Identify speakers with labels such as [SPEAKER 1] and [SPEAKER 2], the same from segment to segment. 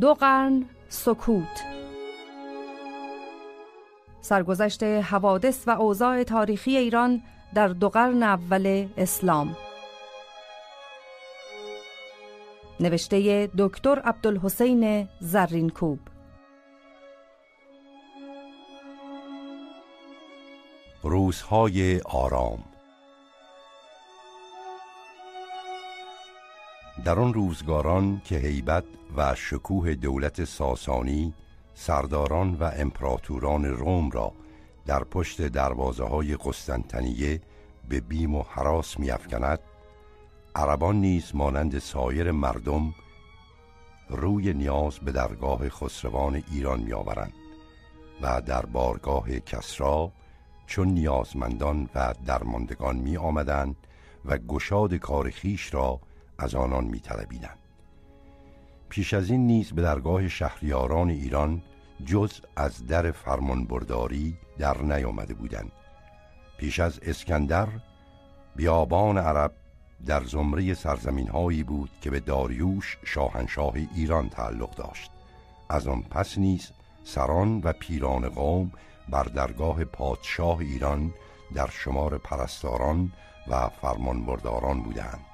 [SPEAKER 1] دو قرن سکوت. سرگذشت حوادث و اوضاع تاریخی ایران در دو قرن اول اسلام. نوشته دکتر عبدالحسین زرینکوب.
[SPEAKER 2] روزهای آرام. در آن روزگاران که هیبت و شکوه دولت ساسانی سرداران و امپراتوران روم را در پشت دروازه های قسطنطنیه به بیم و حراس میافکند عربان نیز مانند سایر مردم روی نیاز به درگاه خسروان ایران میآورند و در بارگاه کسرا چون نیازمندان و درماندگان می آمدند و گشاد کار خیش را از آنان می طلبیدند. پیش از این نیز به درگاه شهریاران ایران جز از در فرمانبرداری در نیامده بودند. پیش از اسکندر بیابان عرب در زمره سرزمین هایی بود که به داریوش شاهنشاه ایران تعلق داشت. از آن پس نیز سران و پیران قوم بر درگاه پادشاه ایران در شمار پرستاران و فرمانبرداران بودند.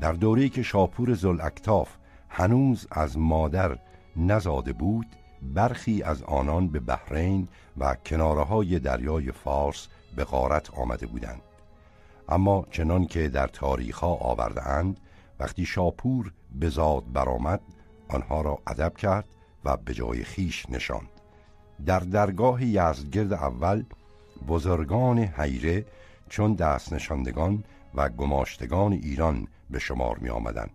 [SPEAKER 2] در دوره که شاپور زلاکتاف هنوز از مادر نزاده بود برخی از آنان به بحرین و کناره های دریای فارس به غارت آمده بودند. اما چنان که در تاریخ ها آورده اند وقتی شاپور به زاد برآمد آنها را ادب کرد و به جای خیش نشاند. در درگاه یزدگرد اول بزرگان حیره چون دست نشاندگان و گماشتگان ایران به شمار می آمدن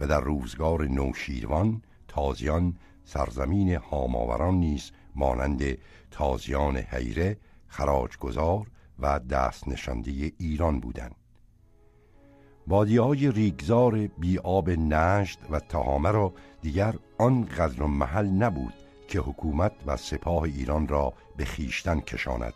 [SPEAKER 2] و در روزگار نوشیروان تازیان سرزمین هاماوران نیز مانند تازیان حیره خراجگذار و دست نشانده ایران بودند. بادی های ریگزار بی آب نجد و تهامه را دیگر آن قدر محل نبود که حکومت و سپاه ایران را به خیشتن کشاند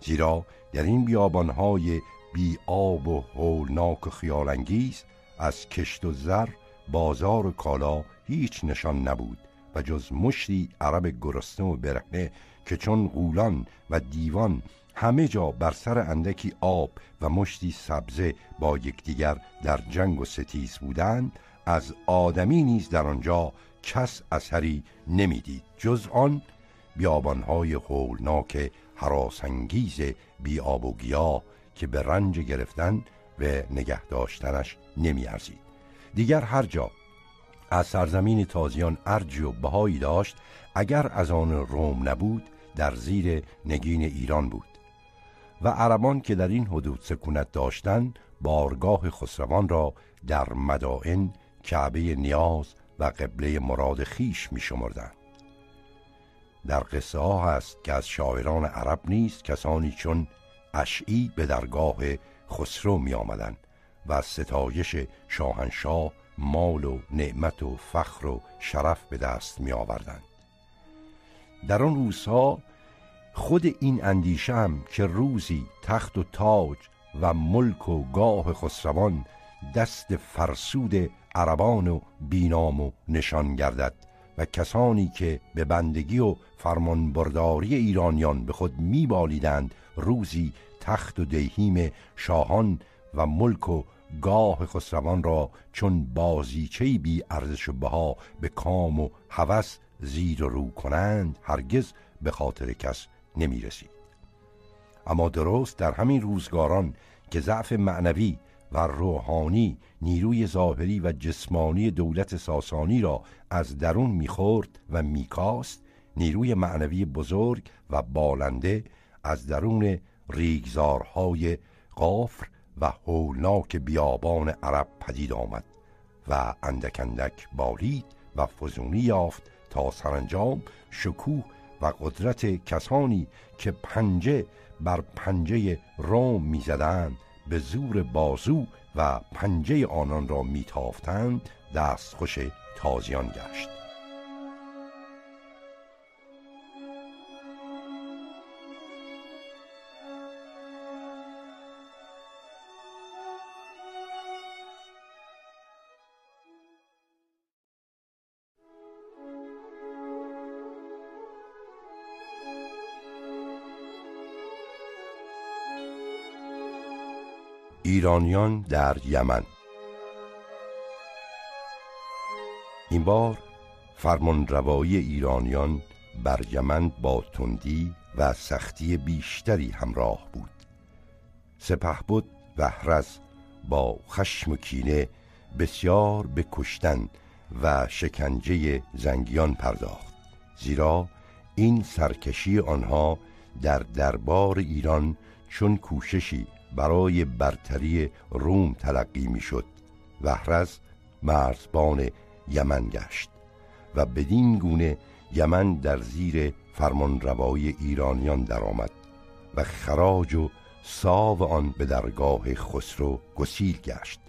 [SPEAKER 2] زیرا در این بیابانهای بی آب و هولناک و خیالانگیز از کشت و زر بازار و کالا هیچ نشان نبود و جز مشتی عرب گرسنه و برهنه که چون غولان و دیوان همه جا بر سر اندکی آب و مشتی سبزه با یکدیگر در جنگ و ستیز بودند از آدمی نیز در آنجا کس اثری نمی‌دید. جز آن بیابانهای هولناک حراسانگیز بی آب و گیاه که به رنج گرفتن و نگه داشتنش نمیارزید دیگر هر جا از سرزمین تازیان ارجی و بهایی داشت اگر از آن روم نبود در زیر نگین ایران بود و عربان که در این حدود سکونت داشتند بارگاه خسروان را در مدائن کعبه نیاز و قبله مراد خیش می شمردن. در قصه ها هست که از شاعران عرب نیست کسانی چون اشعی به درگاه خسرو می آمدن و ستایش شاهنشاه مال و نعمت و فخر و شرف به دست می آوردن. در آن روزها خود این اندیشه هم که روزی تخت و تاج و ملک و گاه خسروان دست فرسود عربان و بینام و نشان گردد و کسانی که به بندگی و فرمانبرداری ایرانیان به خود میبالیدند روزی تخت و دیهیم شاهان و ملک و گاه خسروان را چون بازیچه بی ارزش و بها به کام و هوس زیر و رو کنند هرگز به خاطر کس نمی رسید. اما درست در همین روزگاران که ضعف معنوی و روحانی نیروی ظاهری و جسمانی دولت ساسانی را از درون می‌خورد و میکاست نیروی معنوی بزرگ و بالنده از درون ریگزارهای قافر و هولناک بیابان عرب پدید آمد و اندک اندک بالید و فزونی یافت تا سرانجام شکوه و قدرت کسانی که پنجه بر پنجه روم می‌زدند به زور بازو و پنجه آنان را میتافتند دستخوش تازیان گشت. ایرانیان در یمن. این بار فرمانروایی ایرانیان بر یمن با تندی و سختی بیشتری همراه بود. سپهبد وحرز با خشم و کینه بسیار به کشتن و شکنجه زنگیان پرداخت. زیرا این سرکشی آنها در دربار ایران چون کوششی برای برتری روم تلقی می‌شد وحرز مرزبان یمن گشت و بدین گونه یمن در زیر فرمانروایی ایرانیان درآمد و خراج و ساو آن به درگاه خسرو گسیل گشت.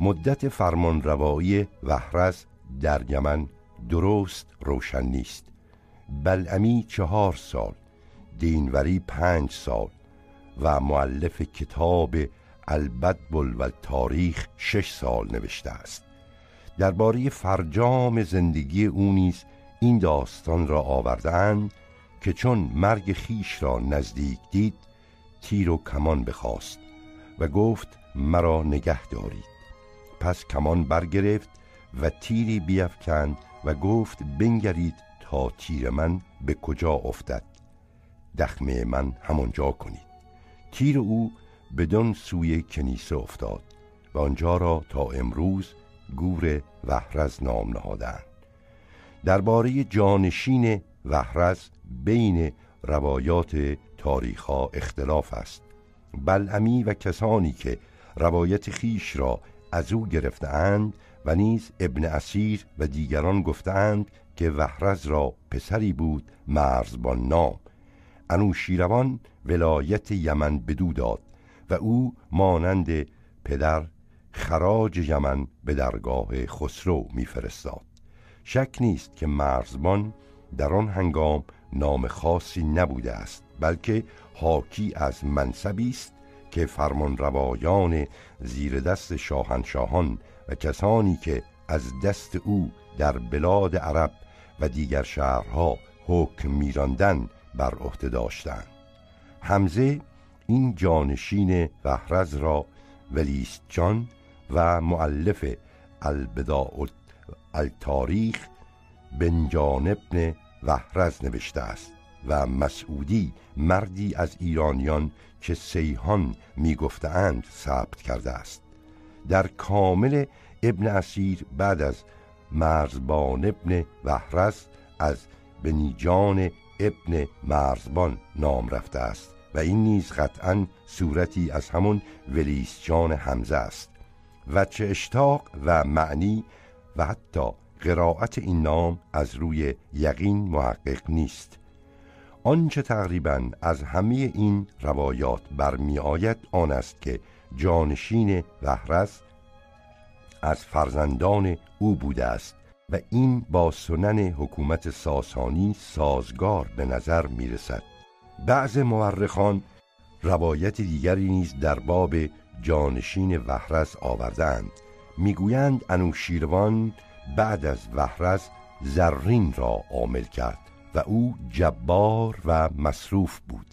[SPEAKER 2] مدت فرمانروایی وحرز در یمن درست روشن نیست. بلعمی چهار سال دینوری پنج سال و معلف کتاب البدبل و تاریخ شش سال نوشته است. درباره فرجام زندگی او نیز این داستان را آوردهاند که چون مرگ خیش را نزدیک دید تیر و کمان بخواست و گفت مرا نگه دارید. پس کمان برگرفت و تیری بیفکند و گفت بنگرید تا تیر من به کجا افتد. دخمه من همانجا کنید. تیر او بدون سوی کنیسه افتاد و آنجا را تا امروز گور وحرز نام نهادند. درباره جانشین وحرز بین روایات تاریخها اختلاف است. بلعمی و کسانی که روایت خیش را از او گرفتهاند و نیز ابن اسیر و دیگران گفتند که وحرز را پسری بود مرزبان نام. انوشیروان ولایت یمن بدو داد و او مانند پدر خراج یمن به درگاه خسرو میفرستاد. شک نیست که مرزبان در آن هنگام نام خاصی نبوده است بلکه حاکی از منصبی است که فرمان روایان زیر دست شاهنشاهان و کسانی که از دست او در بلاد عرب و دیگر شهرها حکم میراندن بر عهده داشتند. حمزه این جانشین وحرز را ولیست جان و معلف البداع التاریخ بنجان ابن وحرز نوشته است و مسعودی مردی از ایرانیان که سیهان می‌گفتند ثبت کرده است. در کامل ابن اسیر بعد از مرزبان ابن وحرز از بنیجان ابن مرزبان نام رفته است و این نیز قطعا صورتی از همون ولیسجان حمزه است. و چه اشتاق و معنی و حتی قرائت این نام از روی یقین محقق نیست. آنچه تقریبا از همه این روایات برمی آید آن است که جانشین وحرز از فرزندان او بوده است. و این با سنن حکومت ساسانی سازگار به نظر می رسد بعض مورخان روایت دیگری نیز در باب جانشین وحرز آوردند می‌گویند انوشیروان بعد از وحرز زرین را عامل کرد و او جبار و مصروف بود.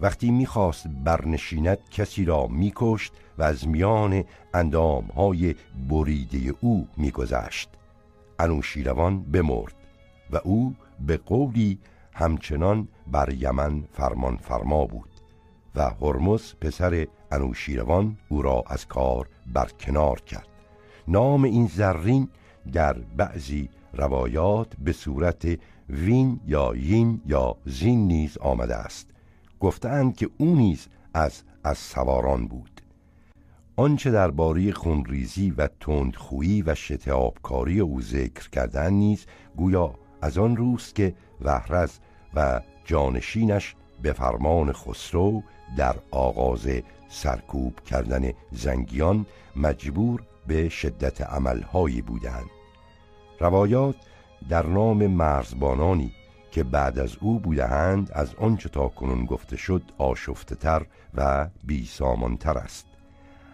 [SPEAKER 2] وقتی می‌خواست برنشیند کسی را میکشت و از میان اندامهای بریده او میگذشت. انوشیروان بمرد و او به قولی همچنان بر یمن فرمان فرما بود و هرمز پسر انوشیروان او را از کار برکنار کرد. نام این زرین در بعضی روایات به صورت وین یا یین یا زین نیز آمده است. گفتند که او نیز از از سواران بود. آنچه درباره خونریزی و تندخویی و شتابکاری او ذکر کردن نیز گویا از آن روست که وحرز و جانشینش به فرمان خسرو در آغاز سرکوب کردن زنگیان مجبور به شدت عملهایی بودند. روایات در نام مرزبانانی که بعد از او بودهاند از آنچه تا کنون گفته شد آشفته تر و بی تر است.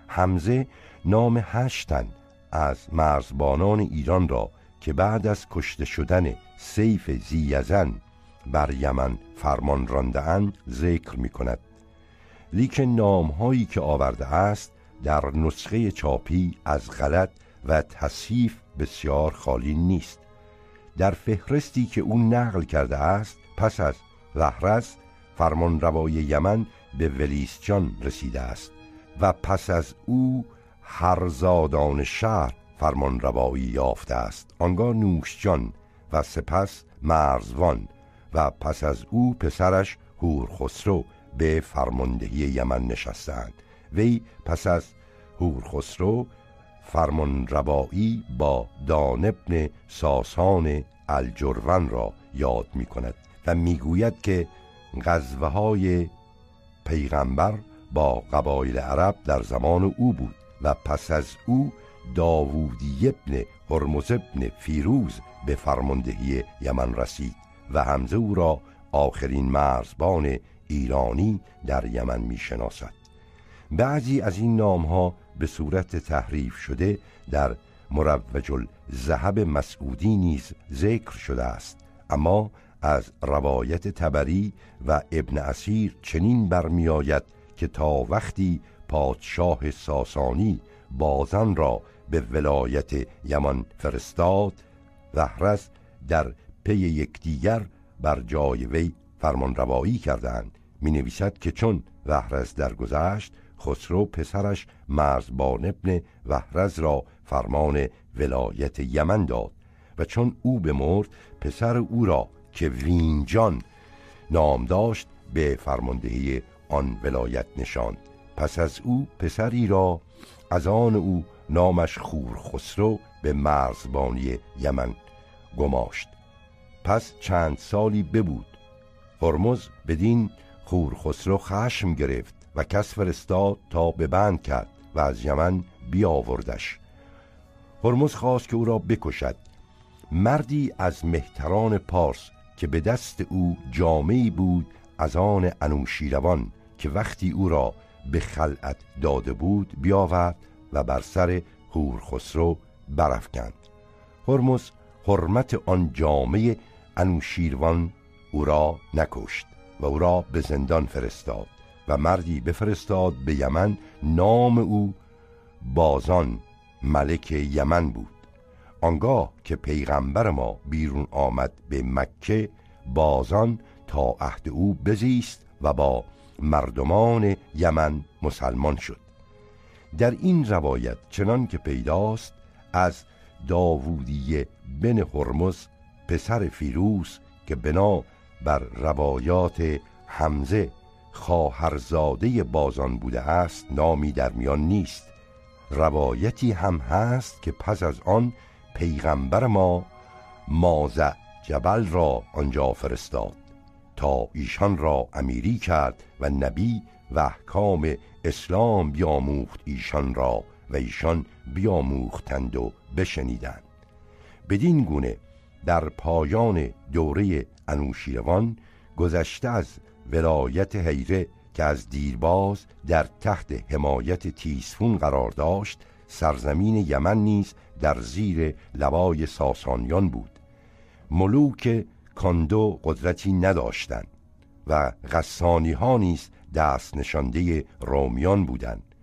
[SPEAKER 2] حمزه نام هشتن از مرزبانان ایران را که بعد از کشته شدن سیف زیزن بر یمن فرمان رانده ذکر می کند لیکن نام هایی که آورده است در نسخه چاپی از غلط و تصحیف بسیار خالی نیست. در فهرستی که او نقل کرده است پس از وحرس فرمانروای یمن به ولیسجان رسیده است. و پس از او هرزادان شهر فرمانروایی یافته است. آنگاه نوشجان و سپس مرزوان و پس از او پسرش هور خسرو به فرماندهی یمن نشستند وی پس از هور خسرو فرمان ربایی با دانبن ساسان الجرون را یاد می کند و می‌گوید که غزوه های پیغمبر با قبایل عرب در زمان او بود و پس از او داوودی ابن هرمز ابن فیروز به فرماندهی یمن رسید و همزه او را آخرین مرزبان ایرانی در یمن می‌شناسد. بعضی از این نام ها به صورت تحریف شده در مروج الذهب مسعودی نیز ذکر شده است. اما از روایت تبری و ابن اسیر چنین برمیآید که تا وقتی پادشاه ساسانی بازن را به ولایت یمان فرستاد وحرس در پی یکدیگر بر جای وی فرمان روایی کردند. می نویسد که چون وحرز درگذشت خسرو پسرش مرزبان ابن وحرز را فرمان ولایت یمن داد و چون او بمرد پسر او را که وینجان نام داشت به فرماندهی آن ولایت نشاند. پس از او پسری را از آن او نامش خور خسرو به مرزبانی یمن گماشت. پس چند سالی ببود. هرمز بدین خور خسرو خشم گرفت و کس فرستاد تا به بند کرد و از یمن بیاوردش. هرمز خواست که او را بکشد. مردی از مهتران پارس که به دست او جامعی بود از آن انوشیروان که وقتی او را به خلعت داده بود بیاورد و بر سر هور خسرو برافکند. هرمز حرمت آن جامعه انوشیروان او را نکشت و او را به زندان فرستاد و مردی بفرستاد به یمن. نام او بازان ملک یمن بود. آنگاه که پیغمبر ما بیرون آمد به مکه بازان تا عهد او بزیست و با مردمان یمن مسلمان شد. در این روایت چنان که پیداست از داوودی بن هرمز پسر فیروس که بنا بر روایات حمزه خواهرزاده بازان بوده است نامی در میان نیست. روایتی هم هست که پس از آن پیغمبر ما مازع جبل را آنجا فرستاد. تا ایشان را امیری کرد و نبی و احکام اسلام بیاموخت ایشان را و ایشان بیاموختند و بشنیدند. بدین گونه در پایان دوره انوشیروان گذشته از ولایت حیره که از دیرباز در تحت حمایت تیسفون قرار داشت سرزمین یمن نیز در زیر لوای ساسانیان بود. ملوک کاندو قدرتی نداشتند و غسانی ها نیز دست نشانده رومیان بودند.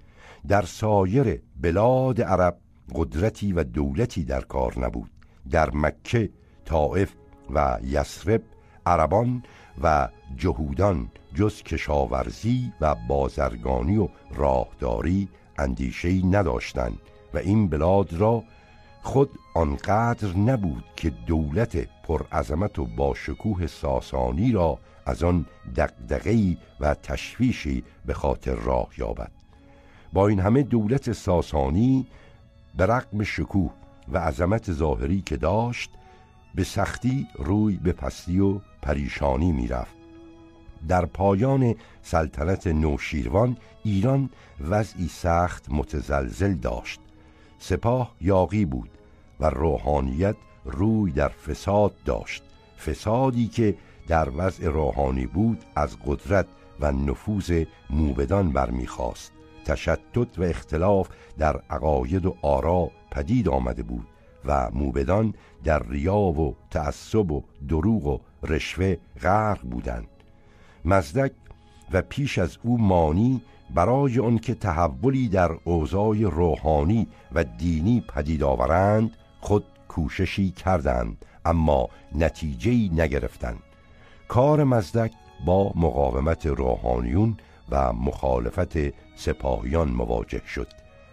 [SPEAKER 2] در سایر بلاد عرب قدرتی و دولتی در کار نبود. در مکه طائف و یسرب عربان و جهودان جز کشاورزی و بازرگانی و راهداری اندیشهای نداشتند و این بلاد را خود آنقدر نبود که دولت پرعظمت و با شکوه ساسانی را از آن دقدقهی و تشویشی به خاطر راه یابد. با این همه دولت ساسانی به رقم شکوه و عظمت ظاهری که داشت به سختی روی به پستی و پریشانی می‌رفت. در پایان سلطنت نوشیروان ایران وضعی سخت متزلزل داشت. سپاه یاقی بود و روحانیت روی در فساد داشت. فسادی که در وضع روحانی بود از قدرت و نفوذ موبدان برمیخواست تشتت و اختلاف در عقاید و آرا پدید آمده بود و موبدان در ریا و تعصب و دروغ و رشوه غرق بودند. مزدک و پیش از او مانی برای آن که تحولی در اوضاع روحانی و دینی پدید آورند خود کوششی کردند اما نتیجه نگرفتند. کار مزدک با مقاومت روحانیون و مخالفت سپاهیان مواجه شد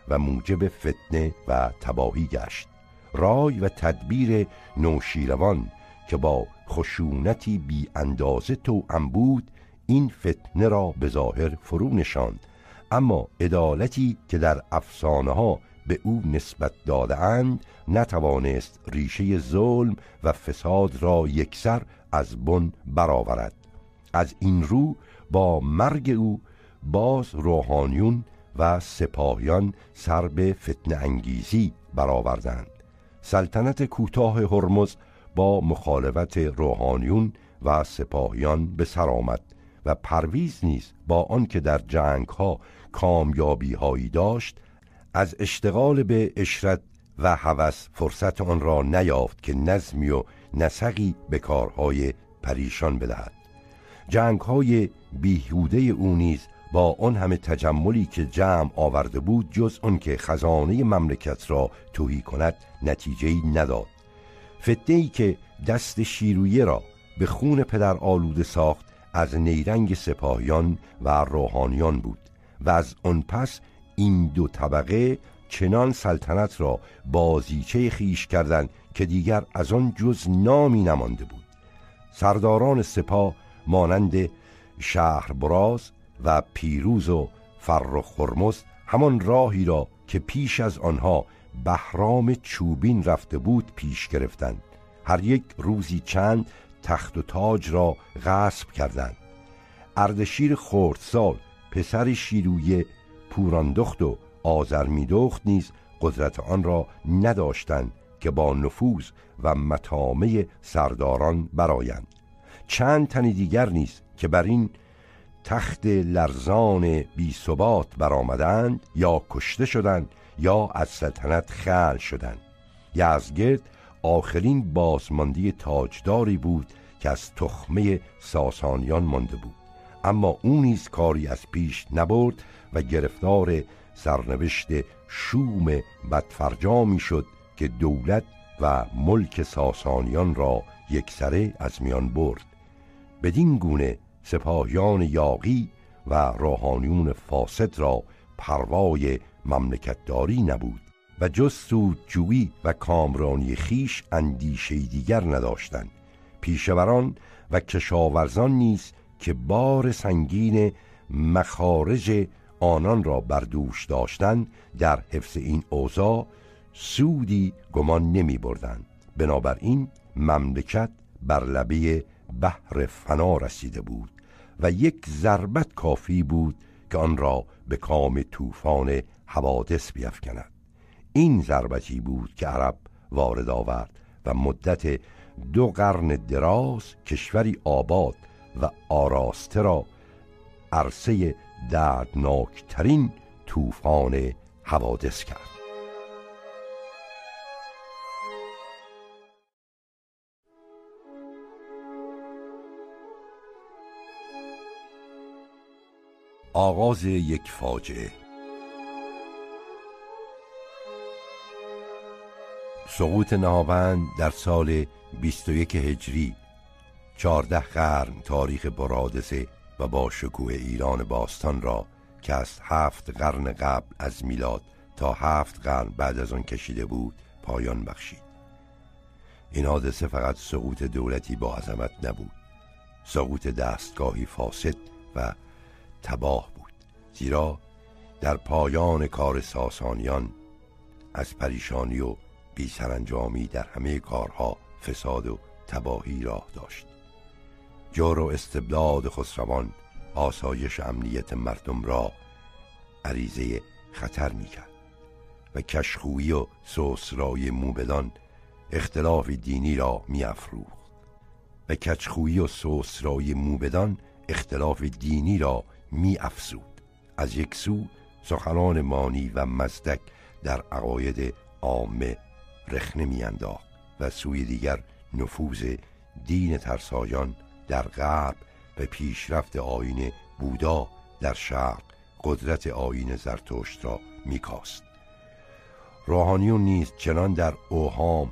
[SPEAKER 2] و موجب فتنه و تباهی گشت. رای و تدبیر نوشیروان که با خشونتی بی اندازه توأم بود این فتنه را به ظاهر فرو نشاند اما عدالتی که در افسانه ها به او نسبت دادهاند نتوانست ریشه ظلم و فساد را یکسر از بن برآورد. از این رو با مرگ او باز روحانیون و سپاهیان سر به فتن انگیزی برآوردند. سلطنت کوتاه هرمز با مخالفت روحانیون و سپاهیان به سر آمد و پرویز نیز با آنکه در جنگ ها کامیابی هایی داشت از اشتغال به اشرت و هوس فرصت آن را نیافت که نظمی و نسقی به کارهای پریشان بدهد. جنگ های بیهوده او نیز با آن همه تجملی که جمع آورده بود جز آن که خزانه مملکت را توهی کند نتیجه نداد. فتنه ای که دست شیرویه را به خون پدر آلوده ساخت از نیرنگ سپاهیان و روحانیان بود. و از آن پس این دو طبقه چنان سلطنت را بازیچه خیش کردند که دیگر از آن جز نامی نمانده بود. سرداران سپاه مانند شهر براز و پیروز و فرخ همان راهی را که پیش از آنها بهرام چوبین رفته بود پیش گرفتند. هر یک روزی چند تخت و تاج را غصب کردند. اردشیر خردسال پسر شیروی پوراندخت و آزرمیدخت نیز قدرت آن را نداشتند که با نفوذ و متامه سرداران برایند چند تن دیگر نیز که بر این تخت لرزان بی ثبات برآمدند یا کشته شدند یا از سلطنت خل شدند. یزگرد آخرین بازماندی تاجداری بود که از تخمه ساسانیان مانده بود. اما او نیز کاری از پیش نبرد و گرفتار سرنوشت شوم بدفرجامی شد که دولت و ملک ساسانیان را یکسره از میان برد. بدین گونه سپاهیان یاقی و روحانیون فاسد را پروای مملکتداری نبود و جز سودجویی و کامرانی خیش اندیشه دیگر نداشتند. پیشوران و کشاورزان نیز که بار سنگین مخارج آنان را بر دوش داشتند در حفظ این اوضاع سودی گمان نمی بردند. بنابراین مملکت بر لبه بحر فنا رسیده بود و یک ضربت کافی بود که آن را به کام طوفان حوادث بیفکند. این ضربتی بود که عرب وارد آورد و مدت دو قرن دراز کشوری آباد و آراسته را عرصه دردناکترین طوفان حوادث کرد. آغاز یک فاجعه. سقوط نهاوند در سال 21 هجری 14 قرن تاریخ برادسه و با شکوه ایران باستان را که از هفت قرن قبل از میلاد تا هفت قرن بعد از آن کشیده بود پایان بخشید. این حادثه فقط سقوط دولتی با عظمت نبود. سقوط دستگاهی فاسد و تباه بود. زیرا در پایان کار ساسانیان از پریشانی و بی سرانجامی در همه کارها فساد و تباهی راه داشت. جور و استبداد خسروان آسایش امنیت مردم را عریضه خطر می‌کرد و کشخویی و سوسرای موبدان اختلاف دینی را میافروخت و کچخویی و سوسرای موبدان اختلاف دینی را می افسود از یک سو سخنان مانی و مزدک در عقاید عامه رخنه میانداخت و سوی دیگر نفوذ دین ترسایان در غرب و پیشرفت آین بودا در شرق قدرت آین زرتشت را میکاست. روحانیون نیز چنان در اوهام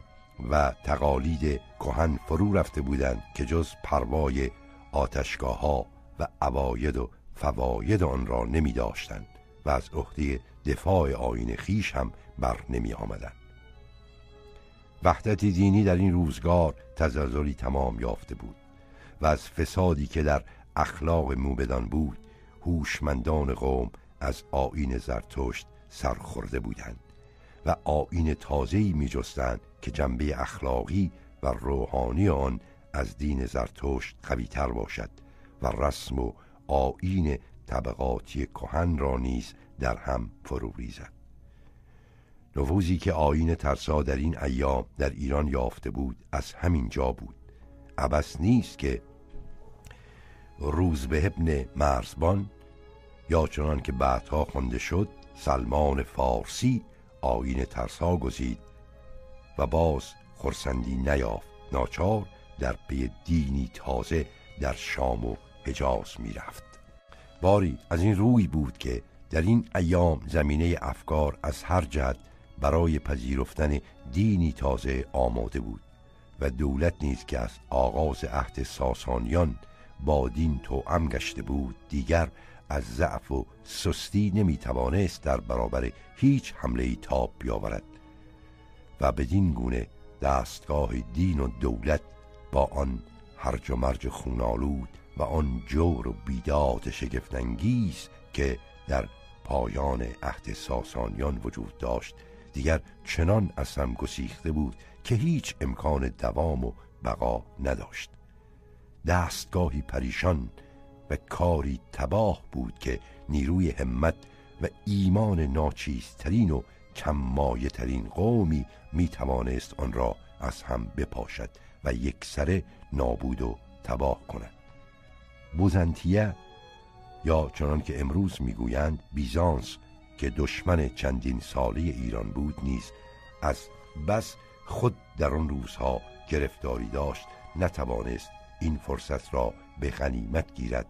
[SPEAKER 2] و تقالید کهن فرو رفته بودند که جز پروای آتشگاه ها و عواید و فواید آن را نمی داشتند و از عهده دفاع آین خیش هم بر نمی آمدند وحدت دینی در این روزگار تزلزلی تمام یافته بود. و از فسادی که در اخلاق موبدان بود هوشمندان قوم از آین زرتشت سرخورده بودند و آین تازه‌ای میجستند که جنبه اخلاقی و روحانی آن از دین زرتشت قویتر باشد و رسم و آین طبقاتی کهن را نیز در هم فرو ریزد. نفوذی که آین ترسا در این ایام در ایران یافته بود از همین جا بود. عبس نیست که روز به ابن مرزبان یا چنان که بعدها خونده شد سلمان فارسی آین ترسا گزید و باز خرسندی نیافت. ناچار در پی دینی تازه در شام و حجاز می‌رفت. باری از این روی بود که در این ایام زمینه افکار از هر جهت برای پذیرفتن دینی تازه آماده بود و دولت نیز که از آغاز عهد ساسانیان با دین توأم گشته بود دیگر از ضعف و سستی نمی توانست در برابر هیچ حمله ای تاب بیاورد و بدین گونه دستگاه دین و دولت با آن هرج و مرج خونالود و آن جور و بیداد شگفتانگیز که در پایان عهد ساسانیان وجود داشت دیگر چنان از هم گسیخته بود که هیچ امکان دوام و بقا نداشت. دستگاهی پریشان و کاری تباه بود که نیروی همت و ایمان ناچیزترین و کمایه ترین قومی می توانست آن را از هم بپاشد و یک سره نابود و تباه کند. بوزنتیه یا چنان که امروز می‌گویند بیزانس که دشمن چندین ساله ایران بود نیز از بس خود در آن روزها گرفتاری داشت نتوانست این فرصت را به غنیمت گیرد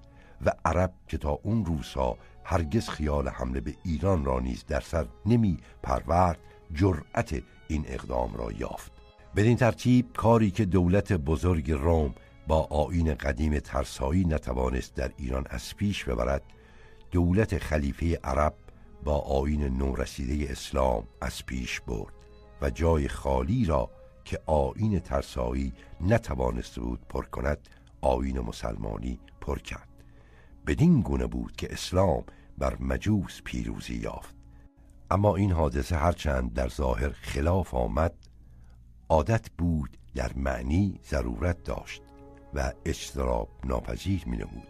[SPEAKER 2] و عرب که تا اون روزها هرگز خیال حمله به ایران را نیز در سر نمی پرورد جرأت این اقدام را یافت. بدین ترتیب کاری که دولت بزرگ روم با آین قدیم ترسایی نتوانست در ایران از پیش ببرد دولت خلیفه عرب با آین نورسیده اسلام از پیش برد و جای خالی را که آین ترسایی نتوانست بود پر کند آین مسلمانی پر کرد. بدین گونه بود که اسلام بر مجوس پیروزی یافت. اما این حادثه هرچند در ظاهر خلاف آمد عادت بود در معنی ضرورت داشت و اجتراب ناپذیر می نمود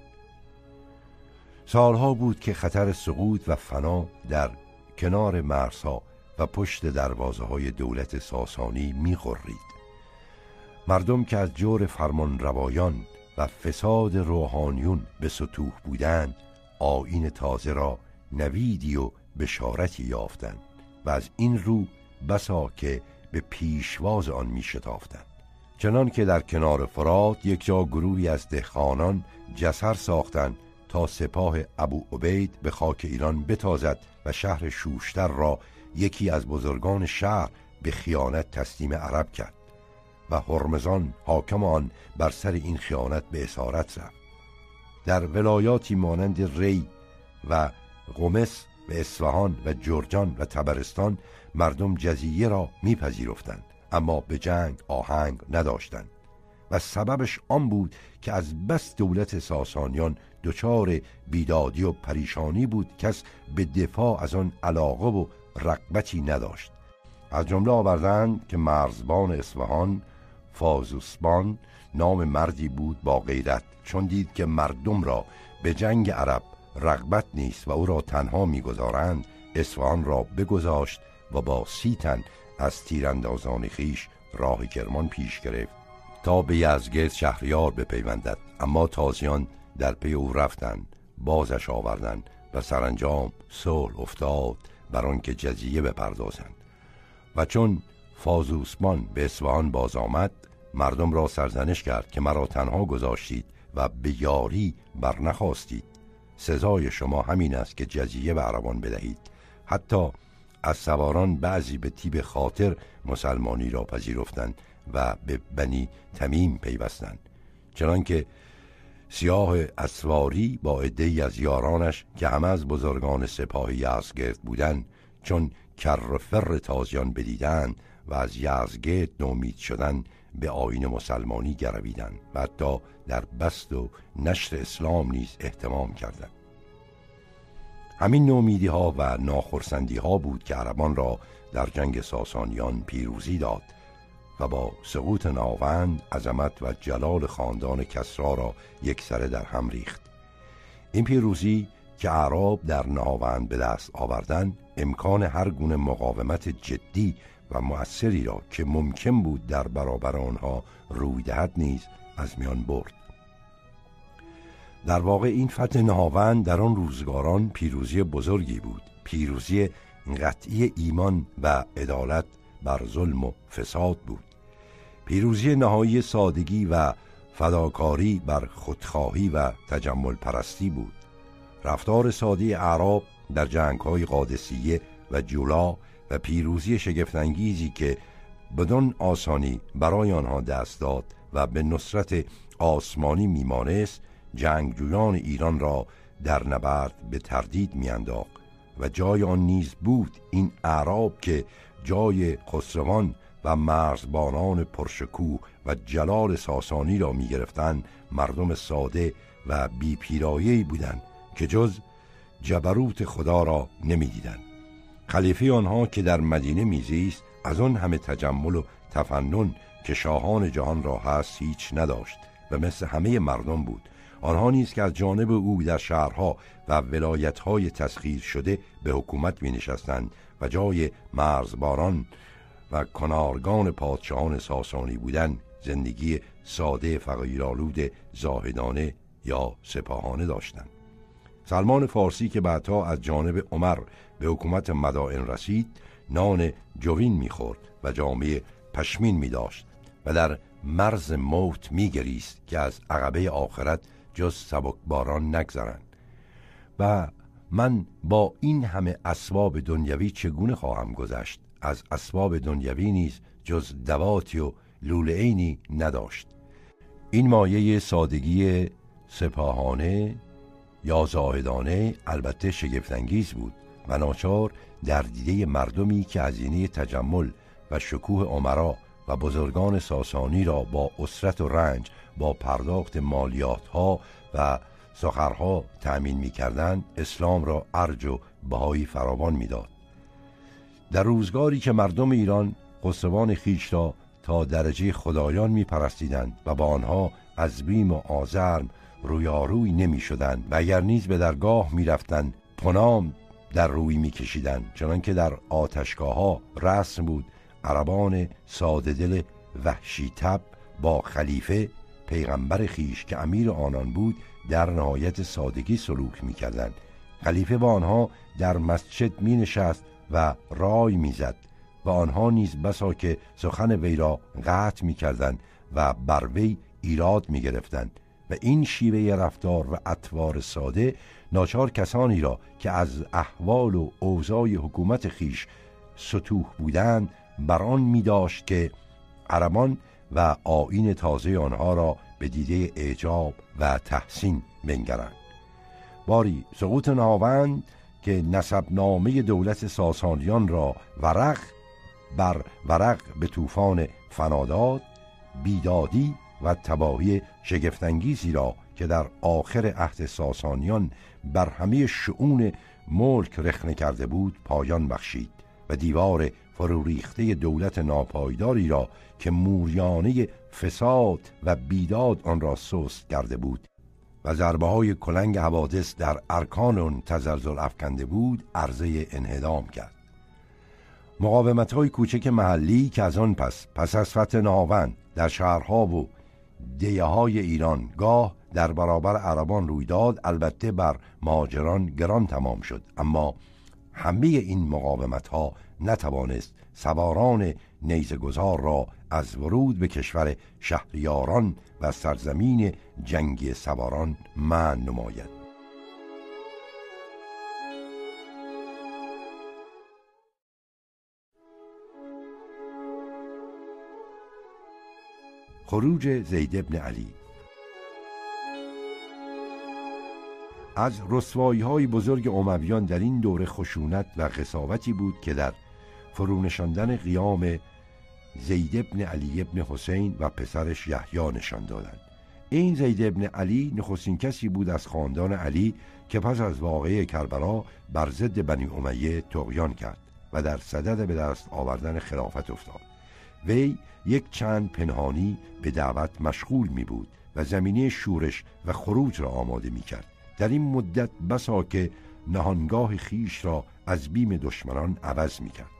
[SPEAKER 2] سالها بود که خطر سقوط و فنا در کنار مرزها و پشت دروازه های دولت ساسانی می خورید. مردم که از جور فرمان روایان و فساد روحانیون به سطوح بودند آین تازه را نویدی و بشارتی یافتند و از این رو بسا که به پیشواز آن می شتافتند چنان که در کنار فرات یک جا گروهی از دهخانان جسر ساختند تا سپاه ابو عبید به خاک ایران بتازد و شهر شوشتر را یکی از بزرگان شهر به خیانت تسلیم عرب کرد و هرمزان حاکم آن بر سر این خیانت به اسارت رفت. در ولایاتی مانند ری و قمس و اصفهان و جرجان و تبرستان مردم جزیه را میپذیرفتند اما به جنگ آهنگ نداشتند و سببش آن بود که از بس دولت ساسانیان دچار بیدادی و پریشانی بود کس به دفاع از آن علاقه و رقبتی نداشت. از جمله آوردند که مرزبان اصفهان فازوسبان نام مردی بود با غیرت چون دید که مردم را به جنگ عرب رغبت نیست و او را تنها می‌گذارند اصفهان را بگذاشت و با سی تن از تیراندازان خیش راه کرمان پیش گرفت تا به یزگرد شهریار بپیوندد. اما تازیان در پی او رفتند بازش آوردند و سرانجام صلح افتاد. بر آنکه جزیه بپردازند. و چون فازوسمان به اصفهان باز آمد مردم را سرزنش کرد که مرا تنها گذاشتید و به یاری بر نخواستید. سزای شما همین است که جزیه به عربان بدهید. حتی از سواران بعضی به تیب خاطر مسلمانی را پذیرفتند و به بنی تمیم پیوستند. چنانکه سیاه اسواری با عدهای از یارانش که همه از بزرگان سپاهی یزگرد بودند چون کر فر تازیان بدیدند و از یزگرد نومید شدن به آین مسلمانی گرویدند و حتی در بست و نشر اسلام نیز احتمام کردند. همین نومیدی ها و ناخرسندی ها بود که عربان را در جنگ ساسانیان پیروزی داد. و با سقوط ناوند عظمت و جلال خاندان کسرا را یک سره در هم ریخت. این پیروزی که عرب در ناوند به دست آوردن امکان هر گونه مقاومت جدی و مؤثری را که ممکن بود در برابر آنها روی دهد نیز از میان برد. در واقع این فتح نهاوند در آن روزگاران پیروزی بزرگی بود. پیروزی قطعی ایمان و عدالت بر ظلم و فساد بود. پیروزی نهایی سادگی و فداکاری بر خودخواهی و تجمل پرستی بود. رفتار ساده اعراب در جنگ های قادسیه و جولا و پیروزی شگفتانگیزی که بدون آسانی برای آنها دست داد و به نصرت آسمانی میمانست جنگجویان ایران را در نبرد به تردید میانداخت و جای آن نیز بود این اعراب که جای خسروان و مرزبانان پرشکوه و جلال ساسانی را می مردم ساده و بیپیرایهی بودند که جز جبروت خدا را نمی‌دیدند. خلیفه آنها که در مدینه میزیست از آن همه تجمل و تفنن که شاهان جهان را هست هیچ نداشت و مثل همه مردم بود. آنها نیز که از جانب او در شهرها و ولایتهای تسخیر شده به حکومت می نشستند و جای مرزباران و کنارگان پادشاهان ساسانی بودن زندگی ساده فقیرالود زاهدانه یا سپاهانه داشتند سلمان فارسی که بعدها از جانب عمر به حکومت مدائن رسید نان جوین می‌خورد و جامعه پشمین می داشت و در مرز موت میگریست که از عقبه آخرت جز سبک باران نگذرند. و من با این همه اسباب دنیوی چگونه خواهم گذشت؟ از اسباب دنیوی نیز جز دواتی و لولعینی نداشت این مایه سادگی سپاهانه یا زاهدانه البته شگفتانگیز بود و ناچار در دیده مردمی که هزینه تجمل و شکوه عمرا و بزرگان ساسانی را با اسرت و رنج با پرداخت مالیات ها و سخرها تأمین می اسلام را ارج و بهایی فراوان می‌داد. در روزگاری که مردم ایران خسروان خیش را تا درجه خدایان می و با آنها از بیم و آزرم رویاروی نمی شدند و اگر نیز به درگاه می رفتند پنام در روی می کشیدند چنان که در آتشگاه ها رسم بود عربان ساده دل وحشی تب با خلیفه پیغمبر خیش که امیر آنان بود در نهایت سادگی سلوک می کردند خلیفه با آنها در مسجد می نشست و رای می‌زد و آنها نیز بسا که سخن وی را قطع می کردند و بر وی ایراد می گرفتند و این شیوه رفتار و اطوار ساده ناچار کسانی را که از احوال و اوضاع حکومت خیش سطوح بودند بر آن می داشت که عربان و آین تازه آنها را به دیده اعجاب و تحسین بنگرند. باری سقوط ناوند که نامه دولت ساسانیان را ورق بر ورق به طوفان فناداد بیدادی و تباهی شگفتانگیزی را که در آخر عهد ساسانیان بر همه شعون ملک رخنه کرده بود پایان بخشید و دیوار فروریخته دولت ناپایداری را که موریانه فساد و بیداد آن را سست کرده بود و ضربه های کلنگ حوادث در ارکان اون تزلزل افکنده بود عرضه انهدام کرد. مقاومت های کوچک محلی که از آن پس پس از فتح ناوند در شهرها و دیه های ایران گاه در برابر عربان رویداد البته بر ماجران گران تمام شد. اما همه این مقاومت ها نتوانست سواران نیزگزار را از ورود به کشور شهریاران و سرزمین جنگی سواران من نماید. خروج زید ابن علی از رسوایی های بزرگ امویان در این دوره خشونت و قصاوتی بود که در فرونشاندن قیام زید ابن علی ابن حسین و پسرش یحیی نشان دادند. این زید ابن علی نخستین کسی بود از خاندان علی که پس از واقعه کربلا بر ضد بنی امیه تقیان کرد و در صدد به دست آوردن خلافت افتاد. وی یک چند پنهانی به دعوت مشغول می بود و زمینه شورش و خروج را آماده می کرد. در این مدت بسا که نهانگاه خیش را از بیم دشمنان عوض می کرد.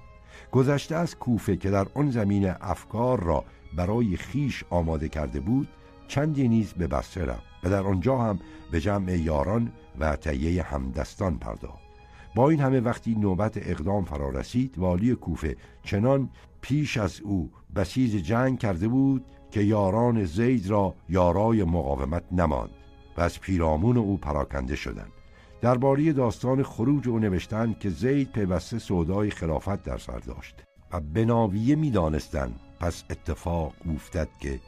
[SPEAKER 2] گذشته از کوفه که در آن زمین افکار را برای خیش آماده کرده بود چندی نیز به بسره رفت و در آنجا هم به جمع یاران و تهیه همدستان پرداخت. با این همه وقتی نوبت اقدام فرا رسید والی کوفه چنان پیش از او بسیج جنگ کرده بود که یاران زید را یارای مقاومت نماند و از پیرامون او پراکنده شدند. درباره داستان خروج او نوشتند که زید پیوسته سودای خلافت در سر داشت و به ناویه می‌دانستند. پس اتفاق افتد که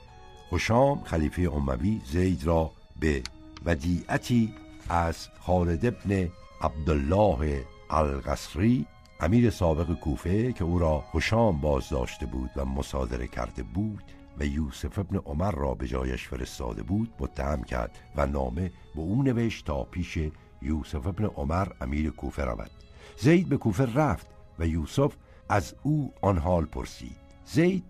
[SPEAKER 2] خوشام خلیفه اموی زید را به ودیعتی از خالد ابن عبدالله القصری امیر سابق کوفه که او را خوشام بازداشته بود و مصادره کرده بود و یوسف ابن عمر را به جایش فرستاده بود متهم کرد و نامه به او نوشت تا پیش یوسف ابن عمر امیر کوفه رود. زید به کوفه رفت و یوسف از او آن حال پرسید. زید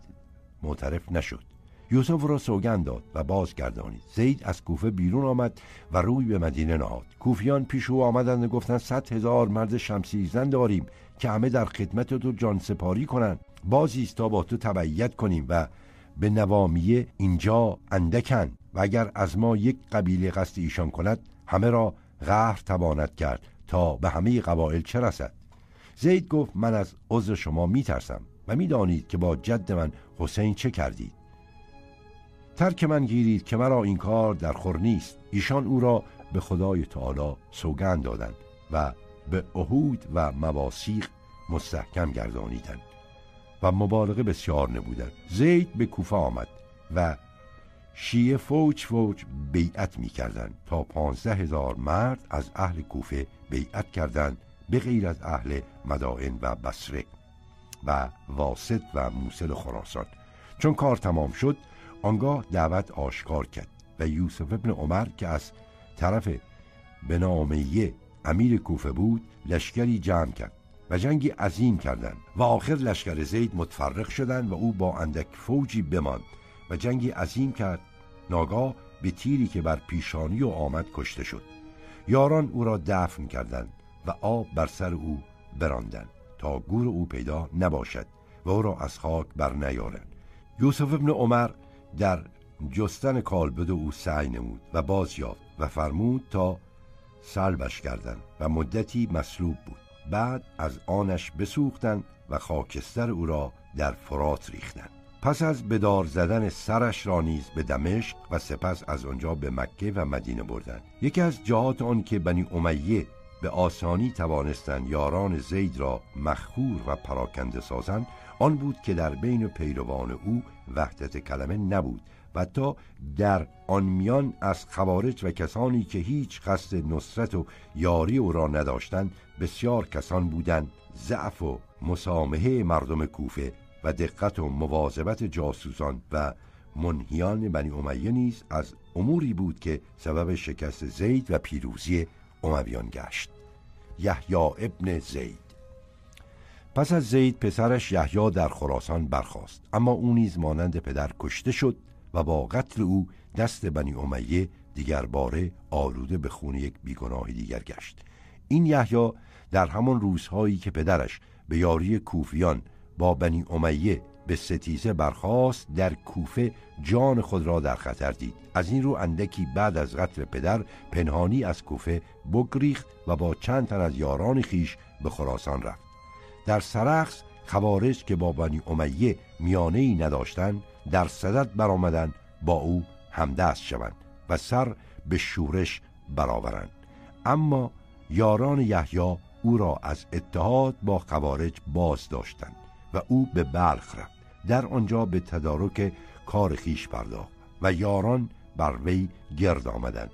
[SPEAKER 2] معترف نشد. یوسف را سوگند داد و بازگردانید. زید از کوفه بیرون آمد و روی به مدینه نهاد. کوفیان پیش او آمدند و گفتند صد هزار مرد شمسیزن داریم که همه در خدمت تو جان سپاری کنند. بازیست تا با تو تبعیت کنیم و به نوامیه اینجا اندکن و اگر از ما یک قبیله قصد ایشان کند همه را غهر تواند کرد تا به همه قبایل چه رسد. زید گفت من از عذر شما میترسم و می‌دانید که با جد من حسین چه کردید. ترک من گیرید که مرا این کار در خور نیست. ایشان او را به خدای تعالی سوگند دادند و به عهود و مواسیق مستحکم گردانیدند و مبالغه بسیار نبودند. زید به کوفه آمد و شیعه فوج فوج بیعت می کردن تا پانزده هزار مرد از اهل کوفه بیعت کردند به غیر از اهل مدائن و بصره و واسط و موسل خراسان. چون کار تمام شد آنگاه دعوت آشکار کرد و یوسف ابن عمر که از طرف بنامیه امیر کوفه بود لشکری جمع کرد و جنگی عظیم کردند و آخر لشکر زید متفرق شدند و او با اندک فوجی بماند. و جنگی عظیم کرد. ناگاه به تیری که بر پیشانی و آمد کشته شد. یاران او را دفن کردند و آب بر سر او براندند تا گور او پیدا نباشد و او را از خاک بر نیارند. یوسف ابن عمر در جستن کالبد او سعی نمود و باز یافت و فرمود تا سلبش کردند و مدتی مصلوب بود. بعد از آنش بسوختند و خاکستر او را در فرات ریختند. پس از بدار زدن سرش را نیز به دمشق و سپس از آنجا به مکه و مدینه بردند. یکی از جهات آن که بنی امیه به آسانی توانستند یاران زید را مخور و پراکنده سازند آن بود که در بین پیروان او وحدت کلمه نبود و تا در آن میان از خوارج و کسانی که هیچ قصد نصرت و یاری او را نداشتند بسیار کسان بودند ضعف و مسامحه مردم کوفه و دقت و مواظبت جاسوسان و منهیان بنی امیه نیز از اموری بود که سبب شکست زید و پیروزی امویان گشت. یحیی ابن زید. پس از زید پسرش یحیی در خراسان برخاست. اما او نیز مانند پدر کشته شد و با قتل او دست بنی امیه دیگر باره آلوده به خون یک بیگناه دیگر گشت. این یحیی در همان روزهایی که پدرش به یاری کوفیان با بنی امیه به ستیزه برخاست در کوفه جان خود را در خطر دید. از این رو اندکی بعد از قتل پدر پنهانی از کوفه بگریخت و با چند تن از یاران خیش به خراسان رفت. در سرخص خوارج که با بنی امیه میانه ای نداشتند در صدد برآمدند با او همدست شوند و سر به شورش برآورند. اما یاران یحیی او را از اتحاد با خوارج باز داشتند و او به بلخ رفت. در آنجا به تدارک کار خیش پرداخت و یاران بر وی گرد آمدند.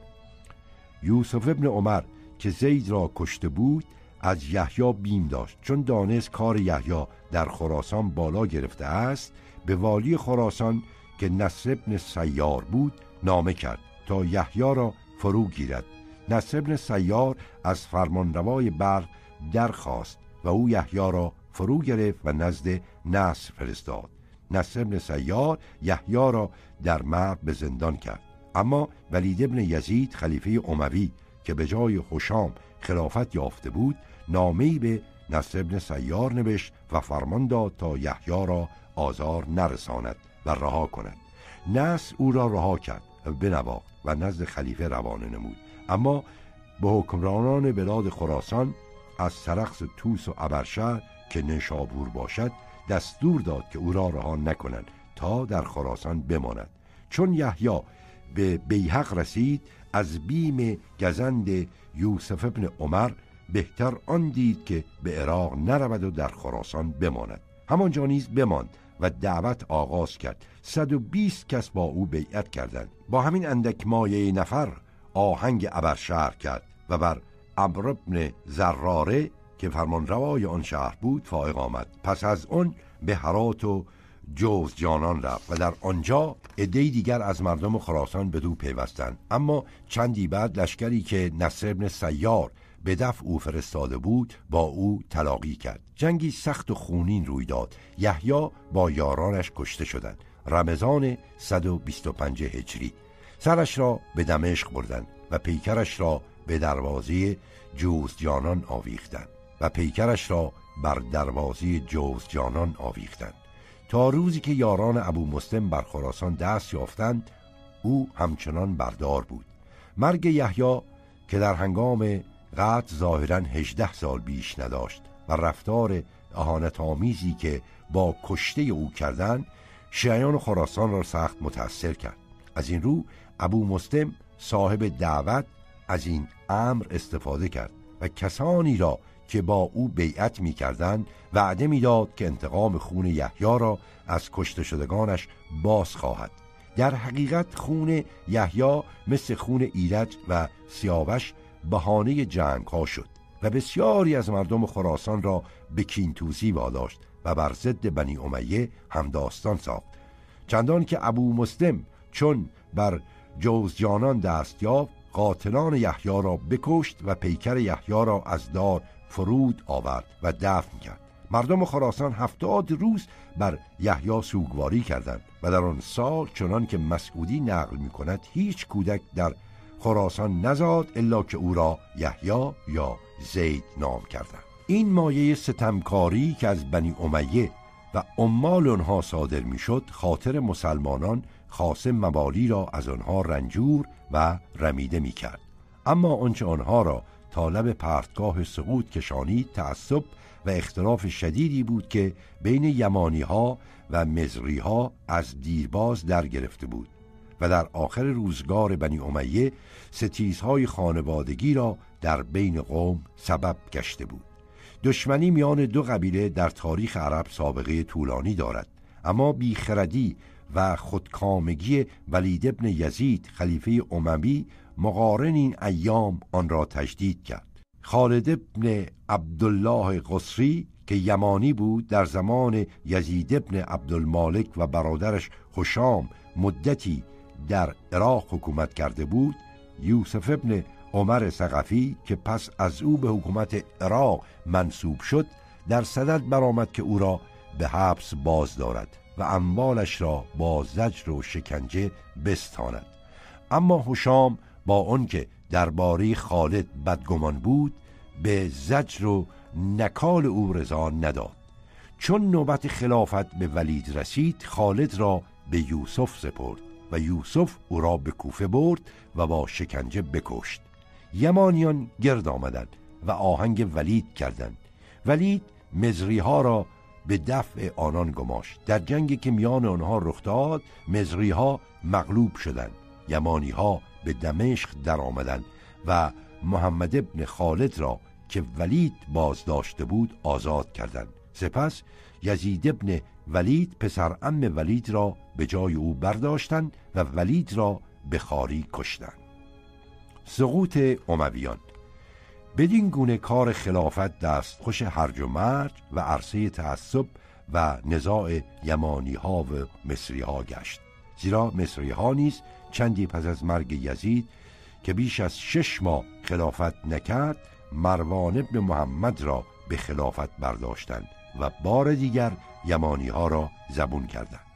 [SPEAKER 2] یوسف ابن عمر که زید را کشته بود از یحیی بیم داشت. چون دانست کار یحیی در خراسان بالا گرفته است به والی خراسان که نصر ابن سیار بود نامه کرد تا یحیی را فرو گیرد. نصر ابن سیار از فرمانروای برق درخواست و او یحیی را فرو گرفت و نزد نصر فرستاد. نصر ابن سیار یحیی را در مرد به زندان کرد. اما ولید ابن یزید خلیفه اموی که به جای حشام خلافت یافته بود نامه‌ای به نصر ابن سیار نوشت و فرمان داد تا یحیی را آزار نرساند و رها کند. نصر او را رها کرد و بنواخت و نزد خلیفه روانه نمود. اما به حکمرانان بلاد خراسان از سرخص توس و ابرشهر که نشابور باشد دستور داد که او را رها نکنند تا در خراسان بماند. چون یحیی به بیحق رسید از بیم گزند یوسف ابن عمر بهتر آن دید که به عراق نرود و در خراسان بماند. همانجا نیز بماند و دعوت آغاز کرد. 120 کس با او بیعت کردند. با همین اندک مایه نفر آهنگ ابرشهر کرد و بر عمرو ابن زراره که فرمان روای آن شهر بود فائق آمد. پس از آن به هرات و جوز جانان رفت و در آنجا عده دیگر از مردم خراسان به دو پیوستند. اما چندی بعد لشکری که نصر ابن سیار به دفع او فرستاده بود با او تلاقی کرد. جنگی سخت و خونین روی داد. یحیی با یارانش کشته شدند. رمضان 125 هجری. سرش را به دمشق بردند و پیکرش را به دروازه جوزجانان آویختند. و پیکرش را بر دروازه جوزجانان آویختند. تا روزی که یاران ابو مسلم بر خراسان دست یافتند او همچنان بردار بود. مرگ یحیی که در هنگام قد ظاهرا 18 سال بیش نداشت و رفتار اهانت آمیزی که با کشته او کردند شیعان خراسان را سخت متأثر کرد. از این رو ابو مسلم صاحب دعوت از این امر استفاده کرد و کسانی را که با او بیعت می کردن وعده می‌داد که انتقام خون یحیی را از کشته شدگانش باز خواهد. در حقیقت خون یحیی مثل خون ایرج و سیاوش بهانه جنگ ها شد و بسیاری از مردم خراسان را به کینتوزی واداشت و بر ضد بنی امیه همداستان ساخت. چندان که ابو مسلم چون بر جوزجانان دست یافت قاتلان یحیی را بکشت و پیکر یحیی را از دار فرود آورد و دفن کرد. مردم خراسان هفتاد روز بر یحیی سوگواری کردند و در آن سال چنان که مسعودی نقل می کند هیچ کودک در خراسان نزاد الا که او را یحیی یا زید نام کردند. این مایه ستمکاری که از بنی امیه و عمال آنها صادر می‌شد خاطر مسلمانان خاصم موالی را از آنها رنجور و رمیده می کرد اما آنچه آنها را طالب پرتگاه سقوط کشانید تعصب و اختلاف شدیدی بود که بین یمانی ها و مزری ها از دیرباز در گرفته بود و در آخر روزگار بنی امیه ستیزهای خانوادگی را در بین قوم سبب گشته بود. دشمنی میان دو قبیله در تاریخ عرب سابقه طولانی دارد اما بیخردی و خودکامگی ولید ابن یزید خلیفه اموی مقارن این ایام آن را تجدید کرد. خالد ابن عبدالله قصری که یمانی بود در زمان یزید ابن عبدالمالک و برادرش حشام مدتی در عراق حکومت کرده بود یوسف ابن عمر سقفی که پس از او به حکومت عراق منصوب شد در صدد برآمد که او را به حبس باز دارد و اموالش را با زجر و شکنجه بستاند. اما حشام با آنکه درباره خالد بدگمان بود به زجر و نکال او رضا نداد. چون نوبت خلافت به ولید رسید خالد را به یوسف سپرد و یوسف او را به کوفه برد و با شکنجه بکشت. یمانیان گرد آمدند و آهنگ ولید کردند. ولید مزری ها را به دفع آنان گماشت. در جنگی که میان آنها رخ داد مزری ها مغلوب شدند. یمانی ها به دمشق در آمدند و محمد ابن خالد را که ولید باز داشته بود آزاد کردند. سپس یزید ابن ولید پسر ام ولید را به جای او برداشتند و ولید را به خاری کشتند. سقوط امویان. بدین گونه کار خلافت دستخوش هرج و مرج و عرصه تعصب و نزاع یمانی ها و مصری ها گشت. زیرا مصری ها نیز چندی پس از مرگ یزید که بیش از شش ماه خلافت نکرد مروان ابن محمد را به خلافت برداشتند و بار دیگر یمانی ها را زبون کردند.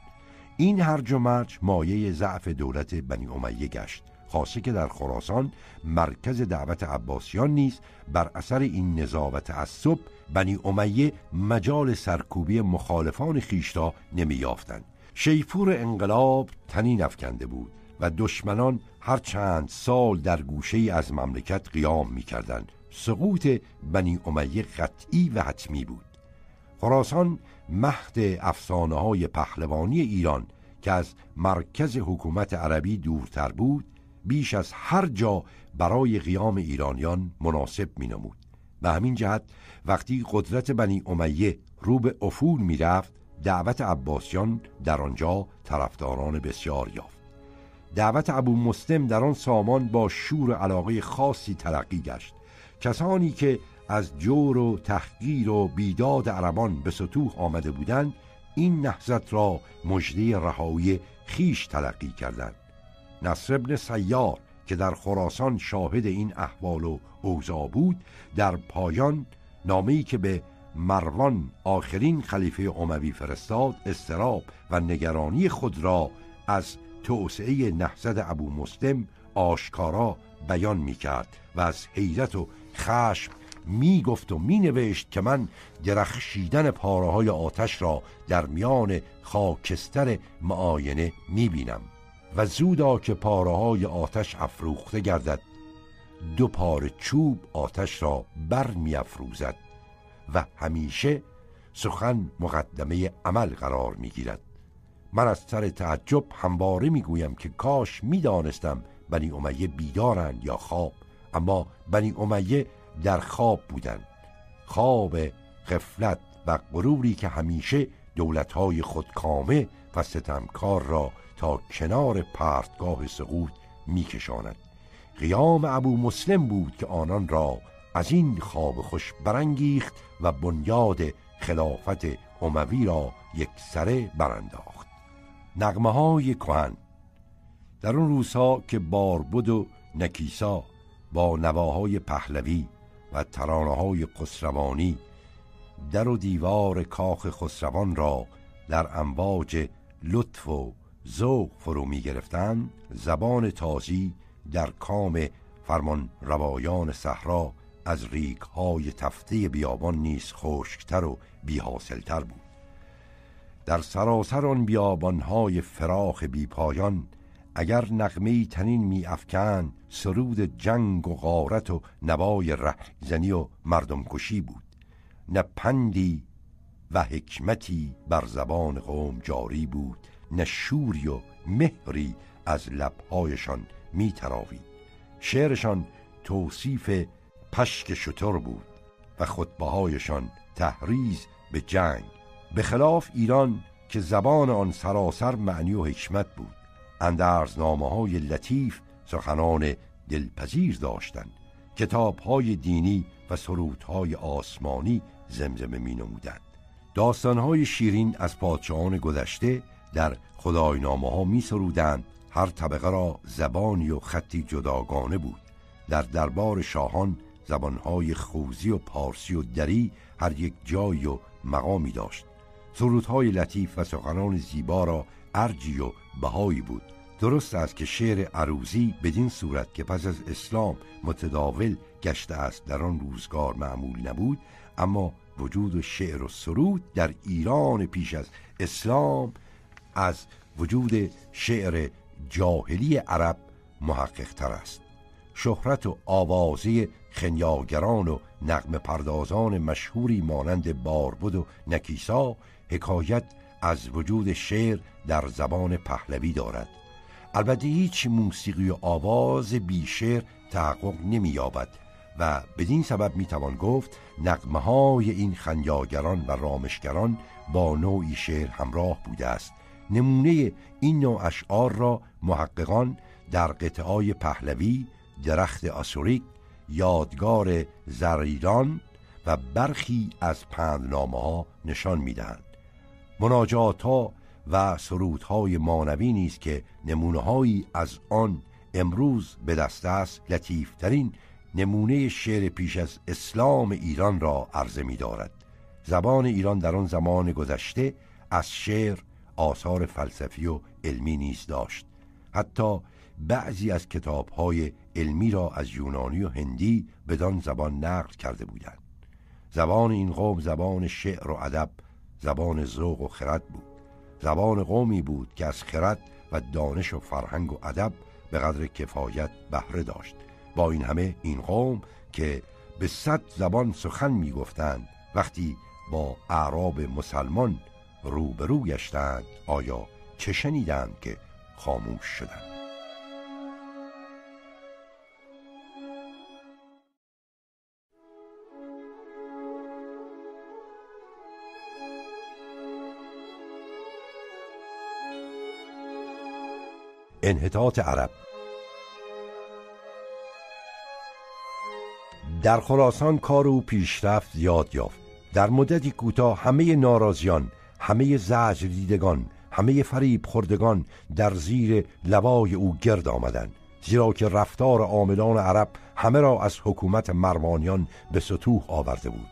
[SPEAKER 2] این هرج و مرج مایه ضعف دولت بنی امیه گشت. خاصه که در خراسان مرکز دعوت عباسیان نیز بر اثر این نزا و تعصب بنی امیه مجال سرکوبی مخالفان خیش را نمیافتند شیپور انقلاب تنین افکنده بود. و دشمنان هر چند سال در گوشه از مملکت قیام می کردند سقوط بنی امیه قطعی و حتمی بود. خراسان مهد افسانه های پهلوانی ایران که از مرکز حکومت عربی دورتر بود بیش از هر جا برای قیام ایرانیان مناسب می نمود و همین جهت وقتی قدرت بنی امیه رو به افول می رفت دعوت عباسیان در آنجا طرفداران بسیار یافت. دعوت ابو مسلم در آن سامان با شور علاقه خاصی ترقی گشت. کسانی که از جور و تحقیر و بیداد عربان به سطوح آمده بودند این نهضت را مجده رهایی خیش تلقی کردند. نصر ابن سیار که در خراسان شاهد این احوال و اوضاع بود در پایان نامه‌ای که به مروان آخرین خلیفه اموی فرستاد استراب و نگرانی خود را از توسعه نهضت ابو مسلم آشکارا بیان می کرد و از حیرت و خشم می گفت و می نوشت که من درخشیدن پاره های آتش را در میان خاکستر معاینه می بینم و زودا که پاره های آتش افروخته گردد دو پاره چوب آتش را بر می افروزد و همیشه سخن مقدمه عمل قرار می گیرد من از سر تعجب همواره می گویم که کاش می دانستم بنی امیه بیدارند یا خواب اما بنی امیه در خواب بودند. خواب غفلت و غروری که همیشه دولتهای خودکامه و ستمکار را تا کنار پرتگاه سقوط میکشاند. قیام ابو مسلم بود که آنان را از این خواب خوش برانگیخت و بنیاد خلافت اموی را یک سره برانداخت. نغمه های کهن. در اون روزها که باربد و نکیسا با نواهای پهلوی و ترانه های خسروانی در و دیوار کاخ خسروان را در امواج لطف و ذوق فرو می گرفتند زبان تازی در کام فرمان روایان صحرا از ریگ های تفته بیابان نیز خشکتر و بیحاصلتر بود. در سراسر آن بیابان های فراخ بیپایان اگر نغمه تنین می افکن سرود جنگ و غارت و نوای رهزنی و مردم کشی بود. نه پندی و حکمتی بر زبان قوم جاری بود نه شوری و مهری از لبهایشان می شعرشان توصیف پشک شتر بود و خطبهایشان تحریز به جنگ. به خلاف ایران که زبان آن سراسر معنی و حکمت بود. اندرزنامه های لطیف سخنان دلپذیر داشتند. کتاب های دینی و سرودهای آسمانی زمزمه می نمودند داستان های شیرین از پادشاهان گذشته در خداینامه ها می سرودند هر طبقه را زبانی و خطی جداگانه بود. در دربار شاهان زبانهای خوزی و پارسی و دری هر یک جای و مقامی داشت. سرودهای لطیف و سخنان زیبا را ارجی و بهایی بود. درست است که شعر عروزی بدین صورت که پس از اسلام متداول گشته است در آن روزگار معمول نبود اما وجود شعر و سرود در ایران پیش از اسلام از وجود شعر جاهلی عرب محقق تر است. شهرت و آوازی خنیاگران و نقم پردازان مشهوری مانند باربد و نکیسا حکایت از وجود شعر در زبان پهلوی دارد. البته هیچ موسیقی و آواز بیشعر تحقق نمییابد و بدین سبب می‌توان گفت نقمه های این خنیاگران و رامشگران با نوعی شعر همراه بوده است. نمونه این نوع اشعار را محققان در قطعای پهلوی درخت آسوریک یادگار زریران و برخی از پندنامه ها نشان می‌دهند. مناجات ها و سرودهای مانوی نیست که نمونه از آن امروز به دست است لطیفترین نمونه شعر پیش از اسلام ایران را عرضه می دارد زبان ایران در آن زمان گذشته از شعر آثار فلسفی و علمی نیز داشت. حتی بعضی از کتابهای علمی را از یونانی و هندی بدان زبان نقل کرده بودند. زبان این قوم زبان شعر و ادب زبان ذوق و خرد بود. زبان قومی بود که از خرد و دانش و فرهنگ و ادب به قدر کفایت بهره داشت. با این همه این قوم که به صد زبان سخن می‌گفتند وقتی با اعراب مسلمان روبرو گشتند آیا چه شنیدند که خاموش شدند؟ انحطاط عرب. در خراسان کار او پیشرفت زیاد یافت. در مدتی کوتاه همه ناراضیان همه زجر دیدگان همه فریب خوردگان در زیر لوای او گرد آمدند. زیرا که رفتار عاملان عرب همه را از حکومت مروانیان به سطوح آورده بود.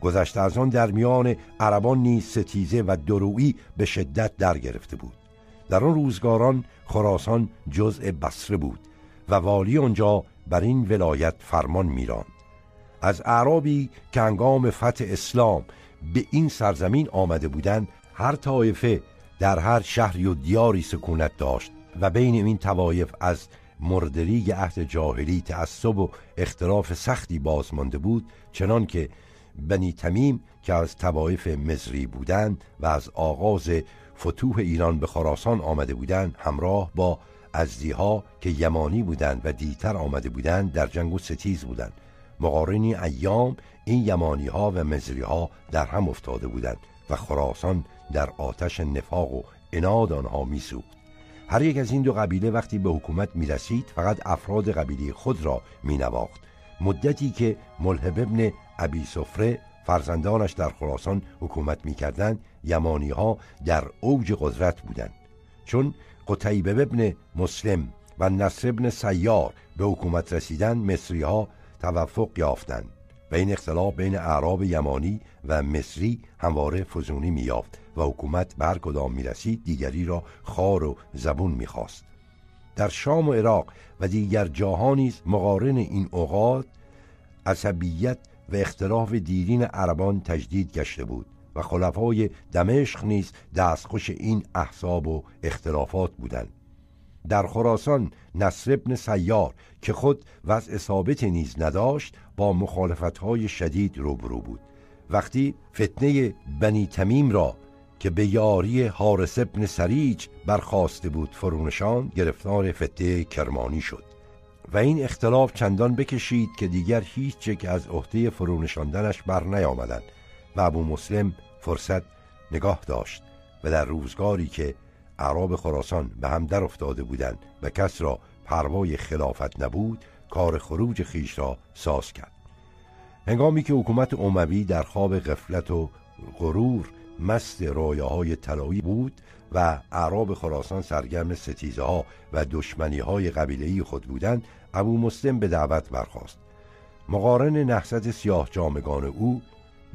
[SPEAKER 2] گذشته از آن در میان عربان نیز ستیزه و درویی به شدت در گرفته بود. در آن روزگاران خراسان جزء بصره بود و والی آنجا بر این ولایت فرمان میراند. از اعرابی که انگام فتح اسلام به این سرزمین آمده بودند هر طایفه در هر شهری و دیاری سکونت داشت و بین این توایف از مردریگ عهد جاهلی تعصب و اختلاف سختی بازمانده بود چنان که بنی تمیم که از توایف مصری بودند و از آغاز فتوح ایران به خراسان آمده بودند همراه با ازدیها که یمانی بودند و دیتر آمده بودند در جنگ و ستیز بودند. مقارنی ایام این یمانی ها و مزری ها در هم افتاده بودند و خراسان در آتش نفاق و اناد آنها میسوخت. هر یک از این دو قبیله وقتی به حکومت می رسید فقط افراد قبیله خود را می نواخت مدتی که ملحب ابن ابی سفره فرزندانش در خراسان حکومت می‌کردند یمانی ها در اوج قدرت بودند. چون قطیبه ابن مسلم و نصر ابن سیار به حکومت رسیدن مصری ها توفق یافتند. و این اختلاف بین اعراب یمانی و مصری همواره فزونی مییافت و حکومت بر کدام می‌رسید دیگری را خار و زبون می‌خواست. در شام و عراق و دیگر جاها نیز مقارن این اوقات عصبیت و اختلاف دیرین عربان تجدید گشته بود. و خلفای دمشق نیز دستخوش این احساب و اختلافات بودند. در خراسان نصر ابن سیار که خود وضع ثابت نیز نداشت با مخالفتهای شدید روبرو بود. وقتی فتنه بنی تمیم را که به یاری حارس ابن سریج برخواسته بود فرونشان گرفتار فتنه کرمانی شد. و این اختلاف چندان بکشید که دیگر هیچ چک از عهده فرونشاندنش بر نیامدند و ابو مسلم فرصت نگاه داشت و در روزگاری که اعراب خراسان به هم در افتاده بودند و کس را پروای خلافت نبود کار خروج خیش را ساز کرد. هنگامی که حکومت عموی در خواب غفلت و غرور مست رویاهای طلایی بود و اعراب خراسان سرگرم ستیزه ها و دشمنی های قبیله خود بودند ابو مسلم به دعوت برخاست. مقارن نحست سیاه جامگان او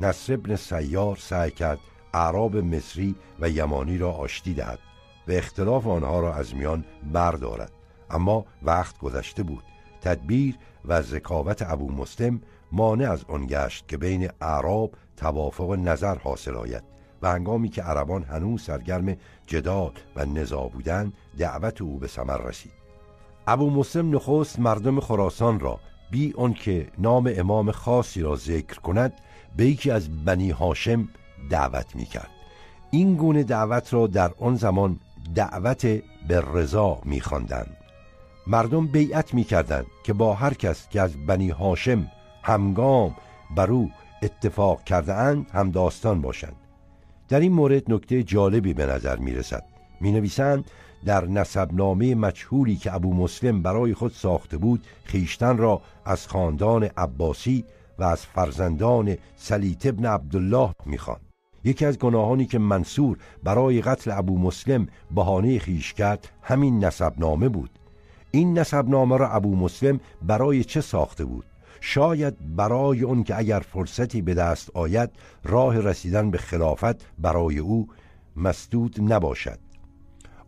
[SPEAKER 2] نصر ابن سیار سعی کرد اعراب مصری و یمانی را آشتی دهد و اختلاف آنها را از میان بردارد. اما وقت گذشته بود. تدبیر و ذکاوت ابو مسلم مانع از آن گشت که بین اعراب توافق نظر حاصل آید و هنگامی که عربان هنوز سرگرم جدال و نزا بودند دعوت او به ثمر رسید. ابو مسلم نخست مردم خراسان را بی که نام امام خاصی را ذکر کند به یکی از بنی هاشم دعوت می کرد این گونه دعوت را در آن زمان دعوت به رضا می خواندند مردم بیعت می‌کردند که با هر کس که از بنی هاشم همگام بر او اتفاق کرده اند هم داستان باشند. در این مورد نکته جالبی به نظر می رسد می نویسند در نسبنامه مجهولی که ابو مسلم برای خود ساخته بود خیشتن را از خاندان عباسی و از فرزندان سلیت ابن عبدالله می‌خواند یکی از گناهانی که منصور برای قتل ابو مسلم بهانه خیش کرد همین نسبنامه بود. این نسبنامه را ابو مسلم برای چه ساخته بود؟ شاید برای اون که اگر فرصتی به دست آید راه رسیدن به خلافت برای او مسدود نباشد.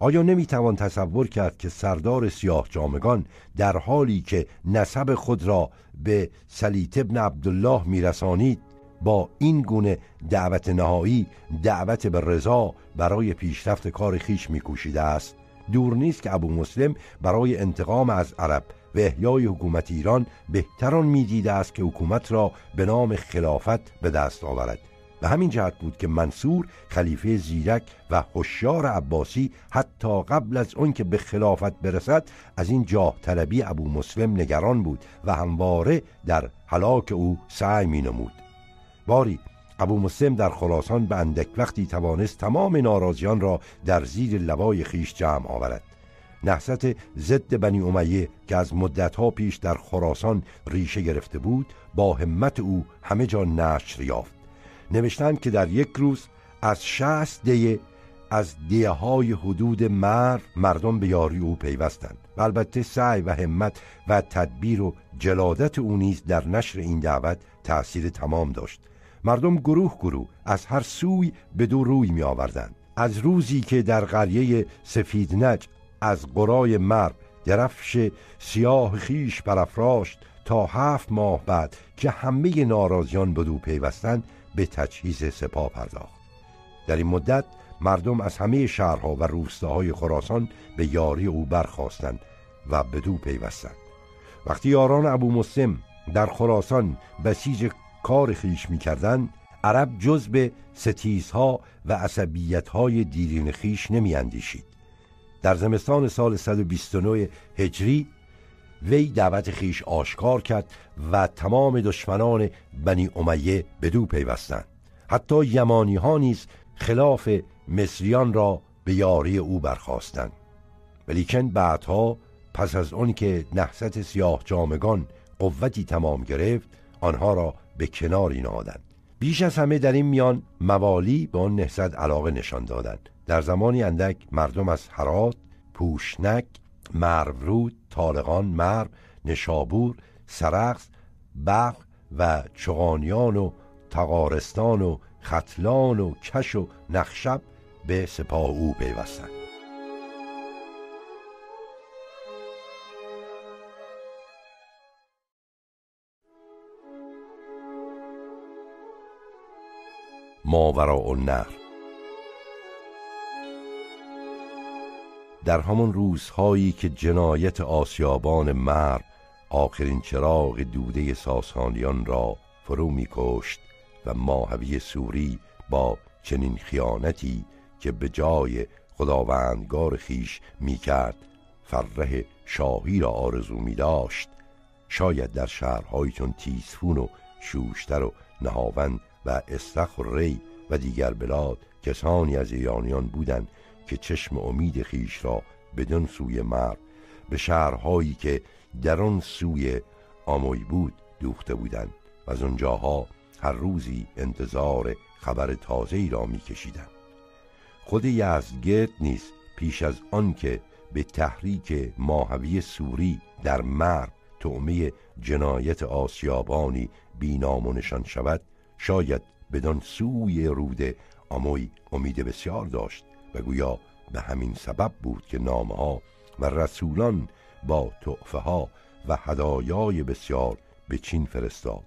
[SPEAKER 2] آیا نمی‌توان تصور کرد که سردار سیاه جامگان در حالی که نسب خود را به سلیت ابن عبدالله میرسانید با این گونه دعوت نهایی دعوت به رضا برای پیشرفت کار خیش میکوشیده است؟ دور نیست که ابو مسلم برای انتقام از عرب و احیای حکومت ایران بهتران می‌دیده است که حکومت را به نام خلافت به دست آورد. و همین جهت بود که منصور خلیفه زیرک و هوشیار عباسی حتی قبل از اون که به خلافت برسد از این جاه طلبی ابو مسلم نگران بود و همواره در حلاک او سعی می نمود باری ابو مسلم در خراسان به اندک وقتی توانست تمام ناراضیان را در زیر لوای خیش جمع آورد. نحست ضد بنی امیه که از مدتها پیش در خراسان ریشه گرفته بود با همت او همه جا نشر یافت. نوشتند که در یک روز از شست دیه از دیه های حدود مر مردم به یاری او پیوستند و البته سعی و همت و تدبیر و جلادت او نیز در نشر این دعوت تأثیر تمام داشت. مردم گروه گروه از هر سوی به دو روی می آوردند از روزی که در قریه سفید نج از قرای مرب درفش سیاه خیش برافراشت تا هفت ماه بعد که همه ناراضیان به دو پیوستند به تجهیز سپاه پرداخت در این مدت مردم از همه شهرها و روستاهای خراسان به یاری او برخواستند و به دو پیوستند وقتی یاران ابو مسلم در خراسان بسیج کار خیش می‌کردند عرب جز به ستیزها و عصبیتهای دیرین خیش نمی اندیشید. در زمستان سال 129 هجری وی دعوت خیش آشکار کرد و تمام دشمنان بنی امیه به دو پیوستند. حتی یمانی ها نیز خلاف مصریان را به یاری او برخواستند ولیکن بعدها پس از آن که نحست سیاه جامگان قوتی تمام گرفت آنها را به کناری نهادند. بیش از همه در این میان موالی به آن نهضت علاقه نشان دادند. در زمانی اندک مردم از هرات پوشنک مرورود طالقان مرو نشابور سرخس بغ و چغانیان و تقارستان و ختلان و کش و نخشب به سپاه او پیوستند. ماوراء النهر در همان روزهایی که جنایت آسیابان مرد آخرین چراغ دوده ساسانیان را فرو می کشت و ماهوی سوری با چنین خیانتی که به جای خداوندگار خیش می کرد فره شاهی را آرزو می داشت شاید در شهرهایی چون تیسفون و شوشتر و نهاون و استخ و ری و دیگر بلاد کسانی از ایرانیان بودند که چشم امید خیش را بدون سوی مرد به شهرهایی که در آن سوی آموی بود دوخته بودند و از اونجاها هر روزی انتظار خبر تازه ای را میکشیدند. خود یزدگرد نیز پیش از آنکه به تحریک ماهوی سوری در مرد تعمه جنایت آسیابانی بینام نشان شود شاید بدان سوی رود آموی امید بسیار داشت. و گویا به همین سبب بود که نامه ها و رسولان با تعفه ها و هدایای بسیار به چین فرستاد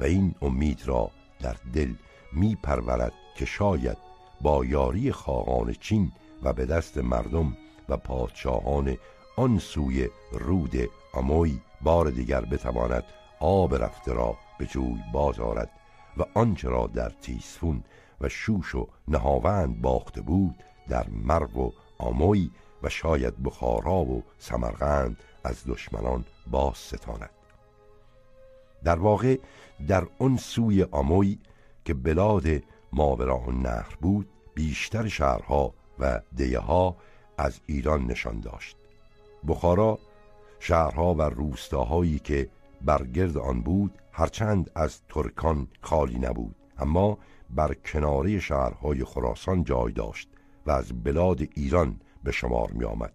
[SPEAKER 2] و این امید را در دل می پرورد که شاید با یاری خاقان چین و به دست مردم و پادشاهان آن سوی رود آموی بار دیگر بتواند آب رفته را به جوی باز آرد و آنچه را در تیسفون و شوش و نهاوند باخته بود در مرو و آموی و شاید بخارا و سمرغند از دشمنان باز ستاند. در واقع در آن سوی آموی که بلاد ماورا نهر بود بیشتر شهرها و دیه ها از ایران نشان داشت. بخارا شهرها و روستاهایی که برگرد آن بود هرچند از ترکان خالی نبود اما بر کناره شهرهای خراسان جای داشت. و از بلاد ایران به شمار می آمد.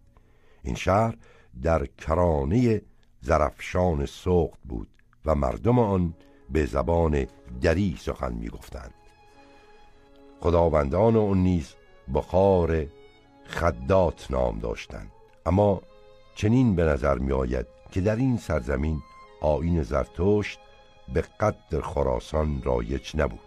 [SPEAKER 2] این شهر در کرانه زرفشان سوقت بود و مردم آن به زبان دری سخن می گفتند خداوندان آن نیز بخار خدات نام داشتند. اما چنین به نظر می آید که در این سرزمین آین زرتشت به قدر خراسان رایج نبود.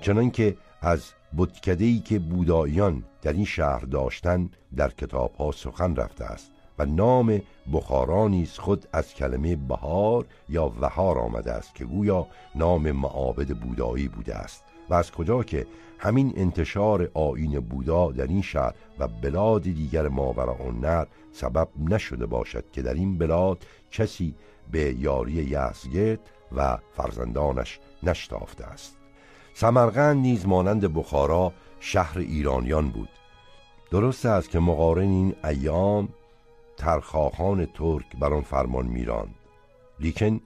[SPEAKER 2] چنانکه از بتکدهی که بوداییان در این شهر داشتند در کتاب ها سخن رفته است و نام بخارا نیز خود از کلمه بهار یا وهار آمده است که گویا نام معابد بودایی بوده است و از کجا که همین انتشار آین بودا در این شهر و بلاد دیگر ماورا نر سبب نشده باشد که در این بلاد کسی به یاری یزگرد و فرزندانش نشتافته است. سمرقند نیز مانند بخارا شهر ایرانیان بود. درست است که مقارن این ایام ترخاخان ترک بر آن فرمان میراند. لیکن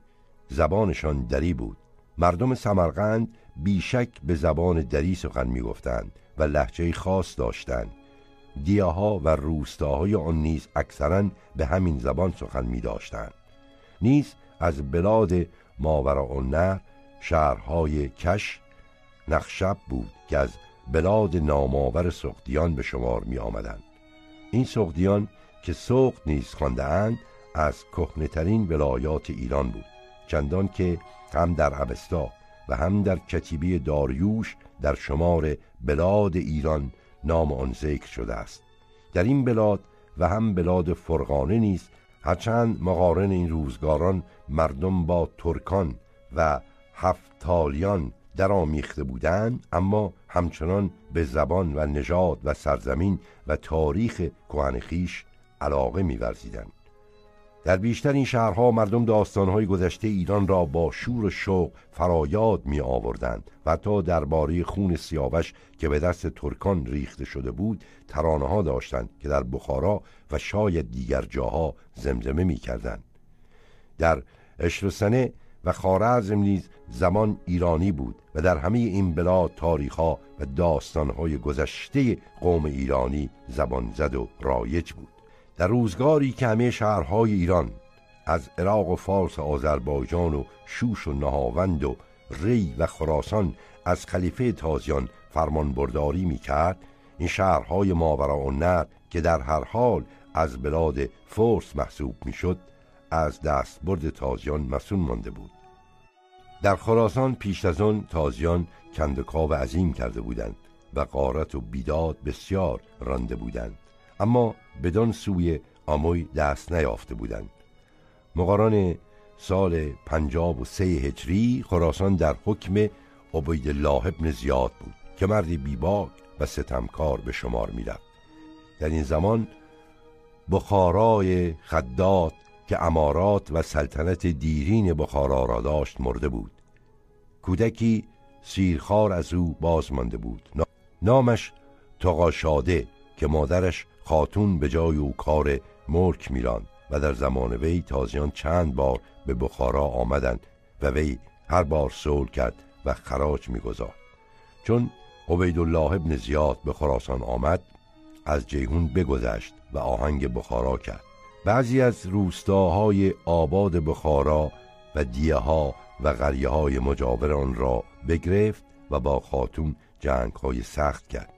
[SPEAKER 2] زبانشان دری بود. مردم سمرقند بیشک به زبان دری سخن می‌گفتند و لحجه خاص داشتند. دیاها و روستاهای آن نیز اکثرا به همین زبان سخن می داشتند نیز از بلاد ماورا نه شهرهای کش نخشب بود که از بلاد نامآور سختیان به شمار می آمدند این سختیان که سخت نیز خواندهاند از کهنهترین ولایات ایران بود چندان که هم در عبستا و هم در کتیبه داریوش در شمار بلاد ایران نام آن ذکر شده است. در این بلاد و هم بلاد فرغانه نیز هرچند مقارن این روزگاران مردم با ترکان و هفتالیان آمیخته بودند اما همچنان به زبان و نژاد و سرزمین و تاریخ کهن خیش علاقه می‌ورزیدند در بیشتر این شهرها مردم داستانهای گذشته ایران را با شور و شوق فرایاد می آوردند و تا درباره خون سیاوش که به دست ترکان ریخته شده بود ترانه ها داشتند که در بخارا و شاید دیگر جاها زمزمه می کردند. در اشرسنه و خارزم نیز زمان ایرانی بود و در همه این بلاد تاریخها و داستانهای گذشته قوم ایرانی زبان زد و رایج بود. در روزگاری که همه شهرهای ایران از عراق و فارس و آذربایجان و شوش و نهاوند و ری و خراسان از خلیفه تازیان فرمان برداری می کرد این شهرهای ماورا و نر که در هر حال از بلاد فورس محسوب می شد از دستبرد تازیان مسون مانده بود. در خراسان پیش از آن تازیان کندکاو عظیم کرده بودند و قارت و بیداد بسیار رانده بودند. اما بدان سوی آموی دست نیافته بودند. مقاران سال پنجاب و سه هجری خراسان در حکم عبید الله ابن زیاد بود که مردی بیباک و ستمکار به شمار می‌رفت. در این زمان بخارای خدات که امارات و سلطنت دیرین بخارا را داشت مرده بود. کودکی سیرخار از او باز مانده بود. نامش تقاشاده که مادرش خاتون به جای او کار ملک میران و در زمان وی تازیان چند بار به بخارا آمدند و وی هر بار سول کرد و خراج می‌گذارد چون عبیدالله ابن زیاد به خراسان آمد از جیهون بگذشت و آهنگ بخارا کرد. بعضی از روستاهای آباد بخارا و دیه ها و غریه های مجاور آن را بگرفت و با خاتون جنگ های سخت کرد.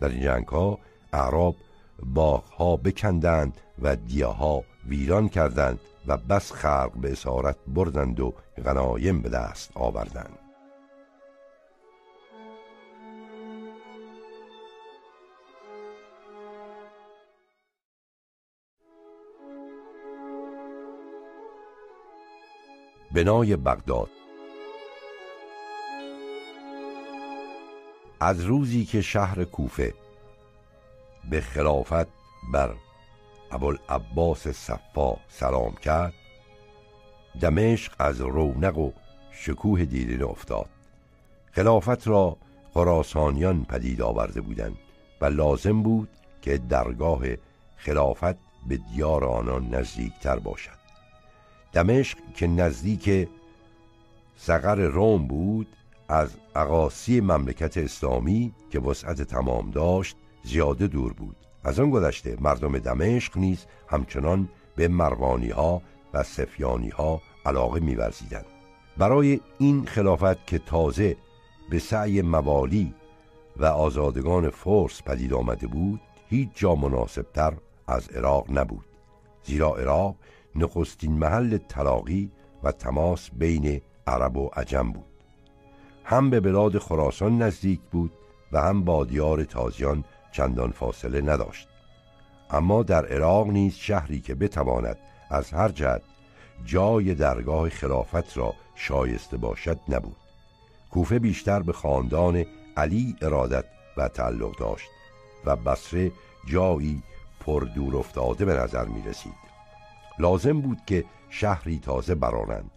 [SPEAKER 2] در این جنگ ها اعراب باغها بکندند و دیاها ویران کردند و بس خلق به اسارت بردند و غنایم به دست آوردند. بنای بغداد. از روزی که شهر کوفه به خلافت بر ابوالعباس صفا سلام کرد دمشق از رونق و شکوه دیدن افتاد. خلافت را خراسانیان پدید آورده بودند و لازم بود که درگاه خلافت به دیار آنان نزدیکتر باشد. دمشق که نزدیک سقر روم بود از عقاسی مملکت اسلامی که وسعت تمام داشت زیاده دور بود. از آن گذشته مردم دمشق نیز همچنان به مروانی ها و سفیانی ها علاقه میورزیدند. برای این خلافت که تازه به سعی موالی و آزادگان فرس پدید آمده بود هیچ جا مناسبتر از عراق نبود. زیرا عراق نخستین محل تلاقی و تماس بین عرب و عجم بود. هم به بلاد خراسان نزدیک بود و هم با دیار تازیان چندان فاصله نداشت. اما در عراق نیز شهری که بتواند از هر جهت جای درگاه خلافت را شایسته باشد نبود. کوفه بیشتر به خاندان علی ارادت و تعلق داشت و بصره جایی پر دور افتاده به نظر می رسید لازم بود که شهری تازه برانند.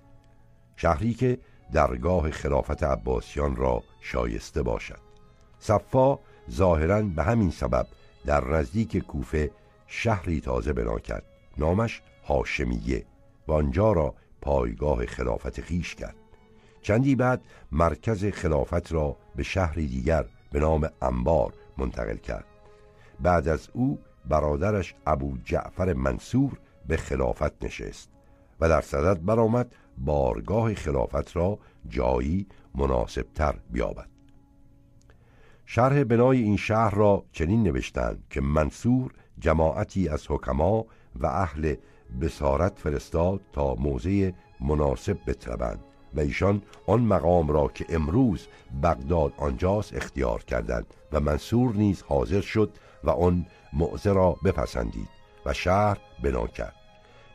[SPEAKER 2] شهری که درگاه خلافت عباسیان را شایسته باشد. صفا ظاهرا به همین سبب در نزدیک کوفه شهری تازه بنا کرد. نامش هاشمیه و آنجا را پایگاه خلافت خیش کرد. چندی بعد مرکز خلافت را به شهری دیگر به نام انبار منتقل کرد. بعد از او برادرش ابو جعفر منصور به خلافت نشست و در صدد برآمد بارگاه خلافت را جایی مناسبتر بیابد. شرح بنای این شهر را چنین نوشتند که منصور جماعتی از حکما و اهل بسارت فرستاد تا موضع مناسب بطلبند و ایشان آن مقام را که امروز بغداد آنجاست اختیار کردند و منصور نیز حاضر شد و آن موضع را بپسندید و شهر بنا کرد.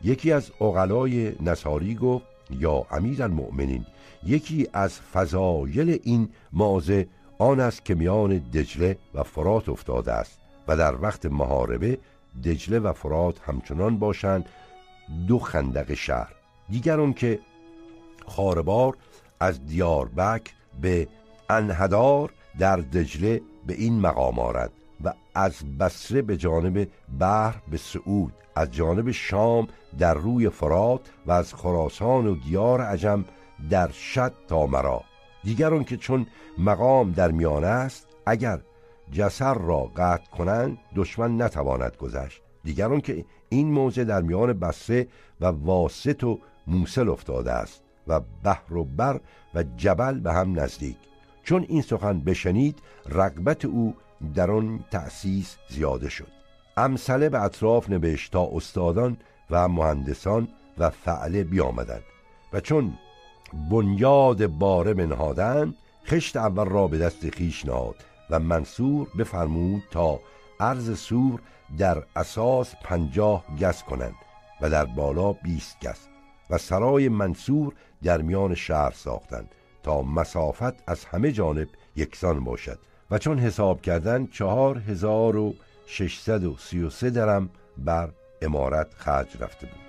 [SPEAKER 2] یکی از اغلای نصاری گفت یا امیر المؤمنین یکی از فضایل این موضع آن است که میان دجله و فرات افتاده است و در وقت محاربه دجله و فرات همچنان باشند دو خندق شهر. دیگر که خاربار از دیاربک به انهدار در دجله به این مقام آرد. و از بسره به جانب بحر به سعود از جانب شام در روی فرات و از خراسان و دیار عجم در شد تا مرا. دیگر که چون مقام در میان است اگر جسر را قطع کنند دشمن نتواند گذشت. دیگر که این موضع در میان بسره و واسط و موسل افتاده است و بحر و بر و جبل به هم نزدیک. چون این سخن بشنید رغبت او در آن تأسیس زیاده شد. امثله به اطراف نوشت تا استادان و مهندسان و فعله بیامدند و چون بنیاد باره منهادند خشت اول را به دست خیش نهاد و منصور بفرمود تا عرض سور در اساس پنجاه گس کنند و در بالا بیست گس و سرای منصور در میان شهر ساختند تا مسافت از همه جانب یکسان باشد. و چون حساب کردن چهار هزار و ششصد و سی و سه درم بر امارت خرج رفته بود.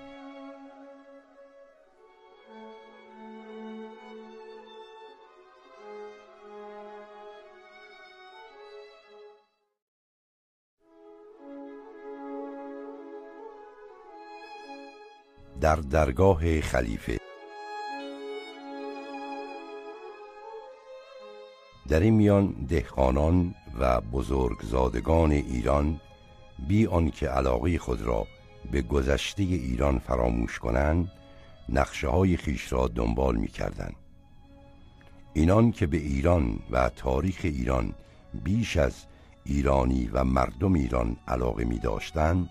[SPEAKER 2] در درگاه خلیفه در این میان دهقانان و بزرگزادگان ایران بی آنکه علاقه خود را به گذشته ایران فراموش کنند نقشه های خیش را دنبال می کردن. اینان که به ایران و تاریخ ایران بیش از ایرانی و مردم ایران علاقه می داشتن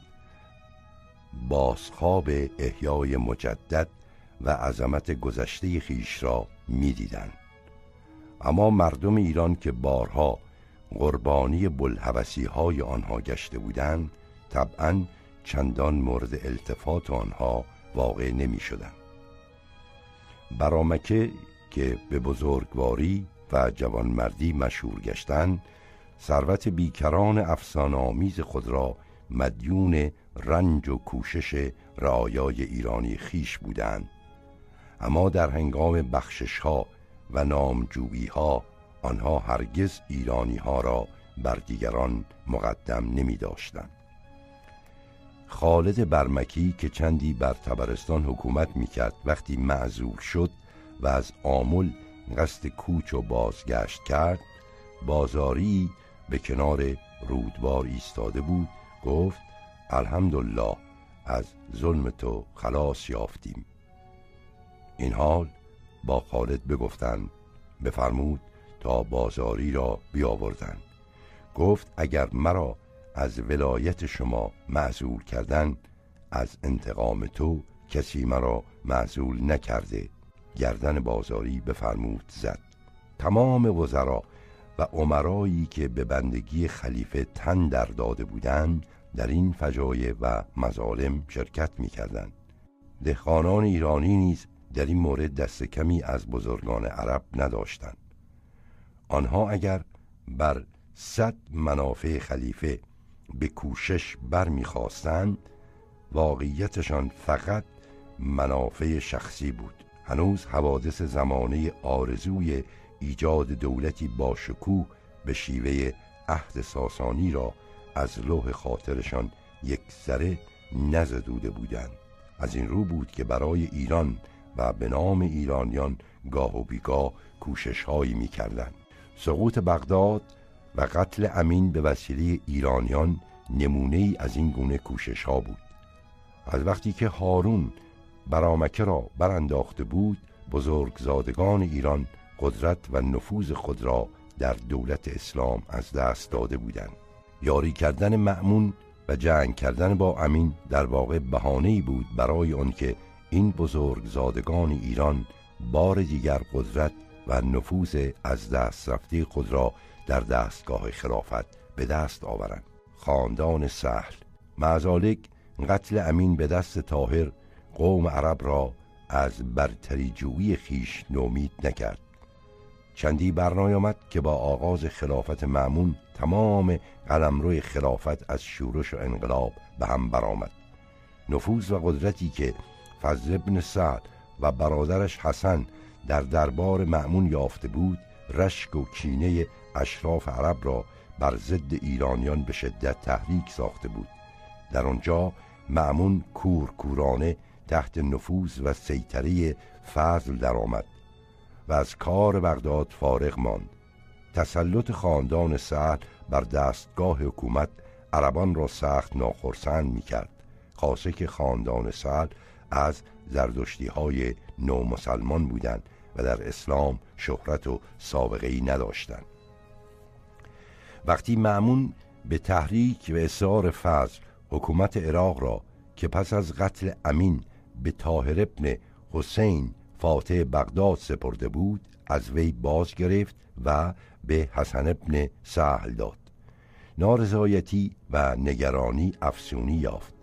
[SPEAKER 2] بازخواب احیای مجدد و عظمت گذشته خیش را می دیدن. اما مردم ایران که بارها قربانی بلحوثی های آنها گشته بودند طبعا چندان مورد التفات آنها واقع نمی شدن. برامکه که به بزرگواری و جوانمردی مشهور گشتند ثروت بیکران افسانه آمیز خود را مدیون رنج و کوشش رعایای ایرانی خیش بودند اما در هنگام بخشش ها و نامجویی ها آنها هرگز ایرانی ها را بر دیگران مقدم نمی داشتند. خالد برمکی که چندی بر تبرستان حکومت می کرد وقتی معذور شد و از آمل قصد کوچ و بازگشت کرد بازاری به کنار رودبار ایستاده بود گفت الحمدلله از ظلم تو خلاص یافتیم این حال با خالد بگفتند بفرمود تا بازاری را بیاوردند. گفت اگر مرا از ولایت شما معزول کردن از انتقام تو کسی مرا معزول نکرده. گردن بازاری بفرمود زد. تمام وزرا و عمرایی که به بندگی خلیفه تن در داده بودند در این فجایع و مظالم شرکت می کردن. دهقانان ایرانی نیز در این مورد دست کمی از بزرگان عرب نداشتند. آنها اگر بر صد منافع خلیفه به کوشش برمیخواستند واقعیتشان فقط منافع شخصی بود. هنوز حوادث زمانه آرزوی ایجاد دولتی با شکوه به شیوه عهد ساسانی را از لوح خاطرشان یک ذره نزدوده بودند. از این رو بود که برای ایران و به نام ایرانیان گاه و بیگاه کوشش هایی می کردن. سقوط بغداد و قتل امین به وسیله ایرانیان نمونه ای از این گونه کوشش ها بود از وقتی که هارون برامکه را برانداخته بود بزرگزادگان ایران قدرت و نفوذ خود را در دولت اسلام از دست داده بودند یاری کردن معمون و جنگ کردن با امین در واقع بهانه‌ای بود برای آنکه این بزرگزادگان ایران بار دیگر قدرت و نفوذ از دست رفته خود را در دستگاه خلافت به دست آورند. خاندان سهل معزالک قتل امین به دست تاهر قوم عرب را از برتری جویی خیش نومید نکرد. چندی برنایامد که با آغاز خلافت معمون تمام قلمرو خلافت از شورش و انقلاب به هم برآمد. نفوذ و قدرتی که فضل ابن سعد و برادرش حسن در دربار معمون یافته بود رشک و کینه اشراف عرب را بر ضد ایرانیان به شدت تحریک ساخته بود. در آنجا معمون کور کورانه تحت نفوذ و سیطره فضل درآمد و از کار بغداد فارغ ماند. تسلط خاندان سعد بر دستگاه حکومت عربان را سخت ناخرسند می کرد خاصه که خاندان سعد از زردشتی های نو مسلمان بودند و در اسلام شهرت و سابقه ای نداشتند. وقتی معمون به تحریک و اصرار فضل حکومت عراق را که پس از قتل امین به طاهر ابن حسین فاتح بغداد سپرده بود از وی باز گرفت و به حسن ابن سهل داد. نارضایتی و نگرانی افسونی یافت.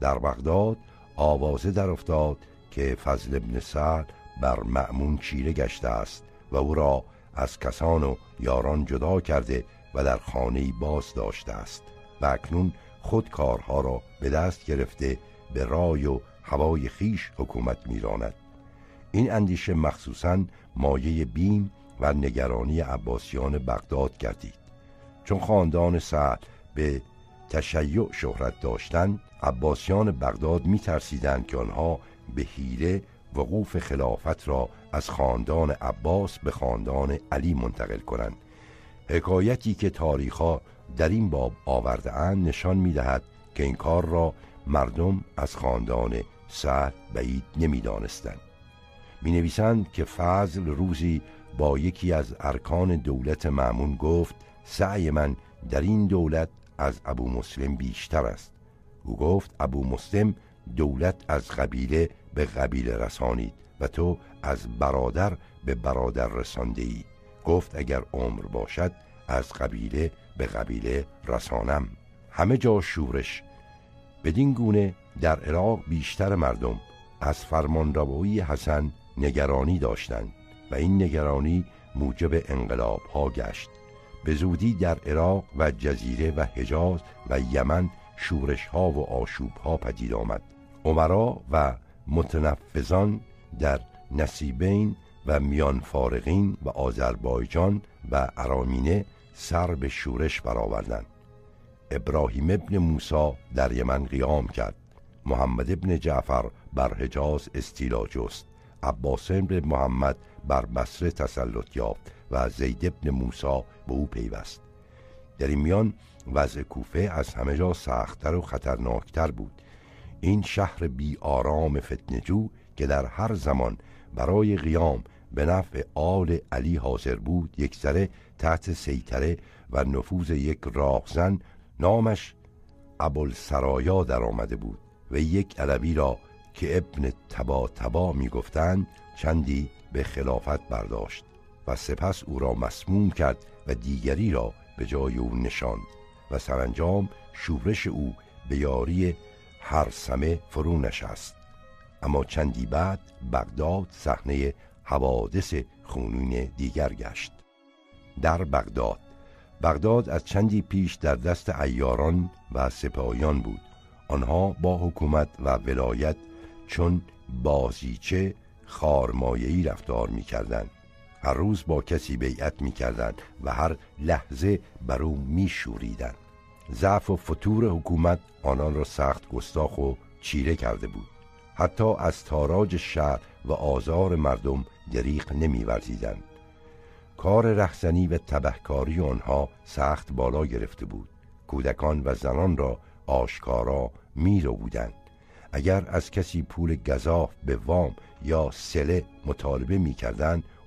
[SPEAKER 2] در بغداد آوازه در افتاد که فضل ابن سعد بر معمون چیره گشته است و او را از کسان و یاران جدا کرده و در خانه باز داشته است و اکنون خود کارها را به دست گرفته به رای و هوای خیش حکومت میراند. این اندیشه مخصوصا مایه بیم و نگرانی عباسیان بغداد گردید. چون خاندان سعد به تشیع شهرت داشتند عباسیان بغداد می ترسیدند که آنها به حیله وقوف خلافت را از خاندان عباس به خاندان علی منتقل کنند. حکایتی که تاریخها در این باب آورده اند نشان می دهد که این کار را مردم از خاندان سعد بعید نمی دانستند می نویسند که فضل روزی با یکی از ارکان دولت معمون گفت سعی من در این دولت از ابو مسلم بیشتر است. او گفت ابو مسلم دولت از قبیله به قبیله رسانید و تو از برادر به برادر رسانده ای گفت اگر عمر باشد از قبیله به قبیله رسانم. همه جا شورش. بدین گونه در عراق بیشتر مردم از فرمانروایی حسن نگرانی داشتند و این نگرانی موجب انقلاب ها گشت. به زودی در عراق و جزیره و حجاز و یمن شورش ها و آشوب ها پدید آمد. عمرا و متنفذان در نصیبین و میان فارغین و آذربایجان و ارامینه سر به شورش برآوردند. ابراهیم ابن موسی در یمن قیام کرد. محمد ابن جعفر بر حجاز استیلا جست. عباس ابن محمد بر بصره تسلط یافت و زید ابن موسی به او پیوست. در این میان وضع کوفه از همه جا سختتر و خطرناکتر بود. این شهر بی آرام فتنجو که در هر زمان برای قیام به نفع آل علی حاضر بود یک ذره تحت سیطره و نفوذ یک راهزن نامش ابوالسرایا در آمده بود و یک علوی را که ابن تبا تبا می گفتند چندی به خلافت برداشت و سپس او را مسموم کرد و دیگری را به جای او نشاند. و سرانجام شورش او به یاری هر سمه فرو نشست. اما چندی بعد بغداد صحنه حوادث خونین دیگر گشت. در بغداد بغداد از چندی پیش در دست ایاران و سپاهیان بود. آنها با حکومت و ولایت چون بازیچه خارمایهی رفتار می‌کردند. هر روز با کسی بیعت می‌کردند و هر لحظه بر او میشوریدند. ضعف و فتور حکومت آنان را سخت گستاخ و چیره کرده بود. حتی از تاراج شهر و آزار مردم دریق نمیورزیدند. کار رهزنی و تبهکاری آنها سخت بالا گرفته بود. کودکان و زنان را آشکارا می رو بودند. اگر از کسی پول گذاف به وام یا سله مطالبه می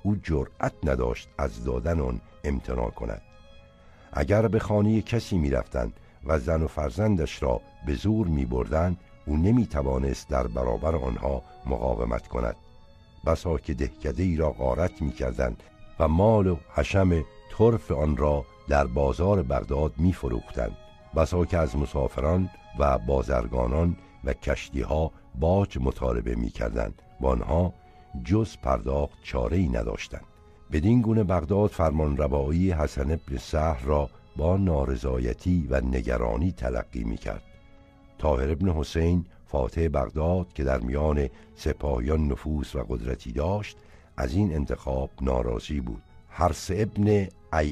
[SPEAKER 2] او جرأت نداشت از دادن آن امتناع کند. اگر به خانه کسی می رفتن و زن و فرزندش را به زور می بردن او نمی توانست در برابر آنها مقاومت کند. بسا که دهکده ای را غارت می کردن و مال و حشم طرف آن را در بازار بغداد می فروختند بسا که از مسافران و بازرگانان و کشتی ها باج مطالبه می کردند و آنها جز پرداخت چاره ای نداشتند. بدین گونه بغداد فرمان روایی حسن ابن سهر را با نارضایتی و نگرانی تلقی می کرد تاهر ابن حسین فاتح بغداد که در میان سپاهیان نفوس و قدرتی داشت از این انتخاب ناراضی بود. هرس ابن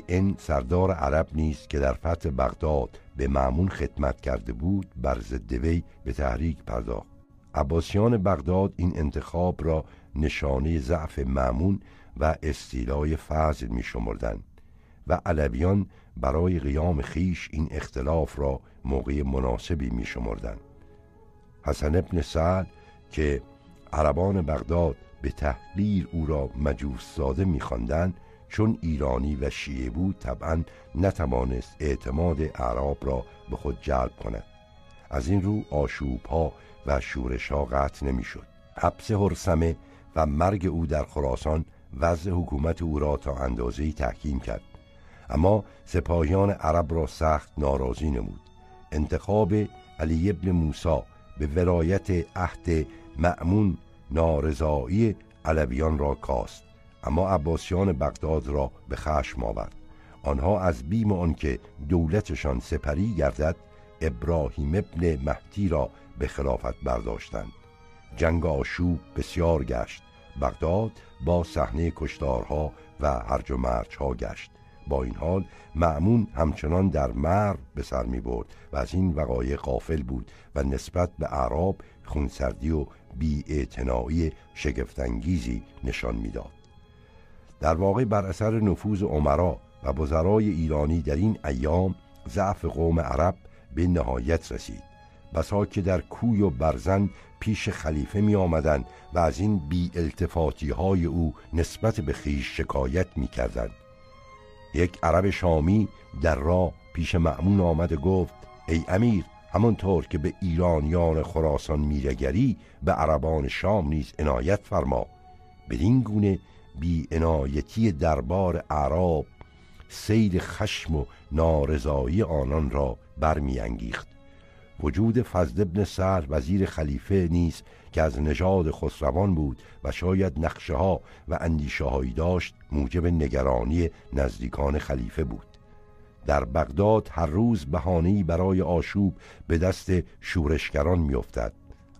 [SPEAKER 2] این سردار عرب نیست که در فتح بغداد به معمون خدمت کرده بود بر ضد وی به تحریک پرداخت. عباسیان بغداد این انتخاب را نشانه ضعف معمون و استیلای فضل می شمردن و علویان برای قیام خیش این اختلاف را موقع مناسبی می شمردن. حسن ابن سعد که عربان بغداد به تحقیر او را مجوس زاده میخواندند چون ایرانی و شیعه بود طبعا نتوانست اعتماد اعراب را به خود جلب کند از این رو آشوب ها و شورش ها قطع نمی‌شد حبس هرسمه و مرگ او در خراسان وضع حکومت او را تا اندازه تحکیم کرد. اما سپاهیان عرب را سخت ناراضی نمود. انتخاب علی ابن موسی به ولایت عهد معمون نارضایی علویان را کاست. اما عباسیان بغداد را به خشم آورد. آنها از بیم آنکه دولتشان سپری گردد ابراهیم ابن مهدی را به خلافت برداشتند. جنگ آشوب بسیار گشت. بغداد با صحنه کشتارها و هرج و مرجها گشت. با این حال معمون همچنان در مر به سر می برد و از این وقایع قافل بود و نسبت به اعراب خونسردی و بی شگفتانگیزی نشان می‌داد. در واقع بر اثر نفوذ عمرا و بزرای ایرانی در این ایام ضعف قوم عرب به نهایت رسید. بسا که در کوی و برزن پیش خلیفه می آمدن و از این بی التفاتی های او نسبت به خیش شکایت می کردن. یک عرب شامی در راه پیش معمون آمد گفت ای امیر همانطور که به ایرانیان خراسان میرگری به عربان شام نیز عنایت فرما بدین گونه بی عنایتی دربار عرب سیل خشم و نارضایی آنان را برمیانگیخت وجود فضل ابن سر وزیر خلیفه نیز که از نژاد خسروان بود و شاید نقشه ها و اندیشه داشت موجب نگرانی نزدیکان خلیفه بود. در بغداد هر روز بهانه‌ای برای آشوب به دست شورشگران میافتد.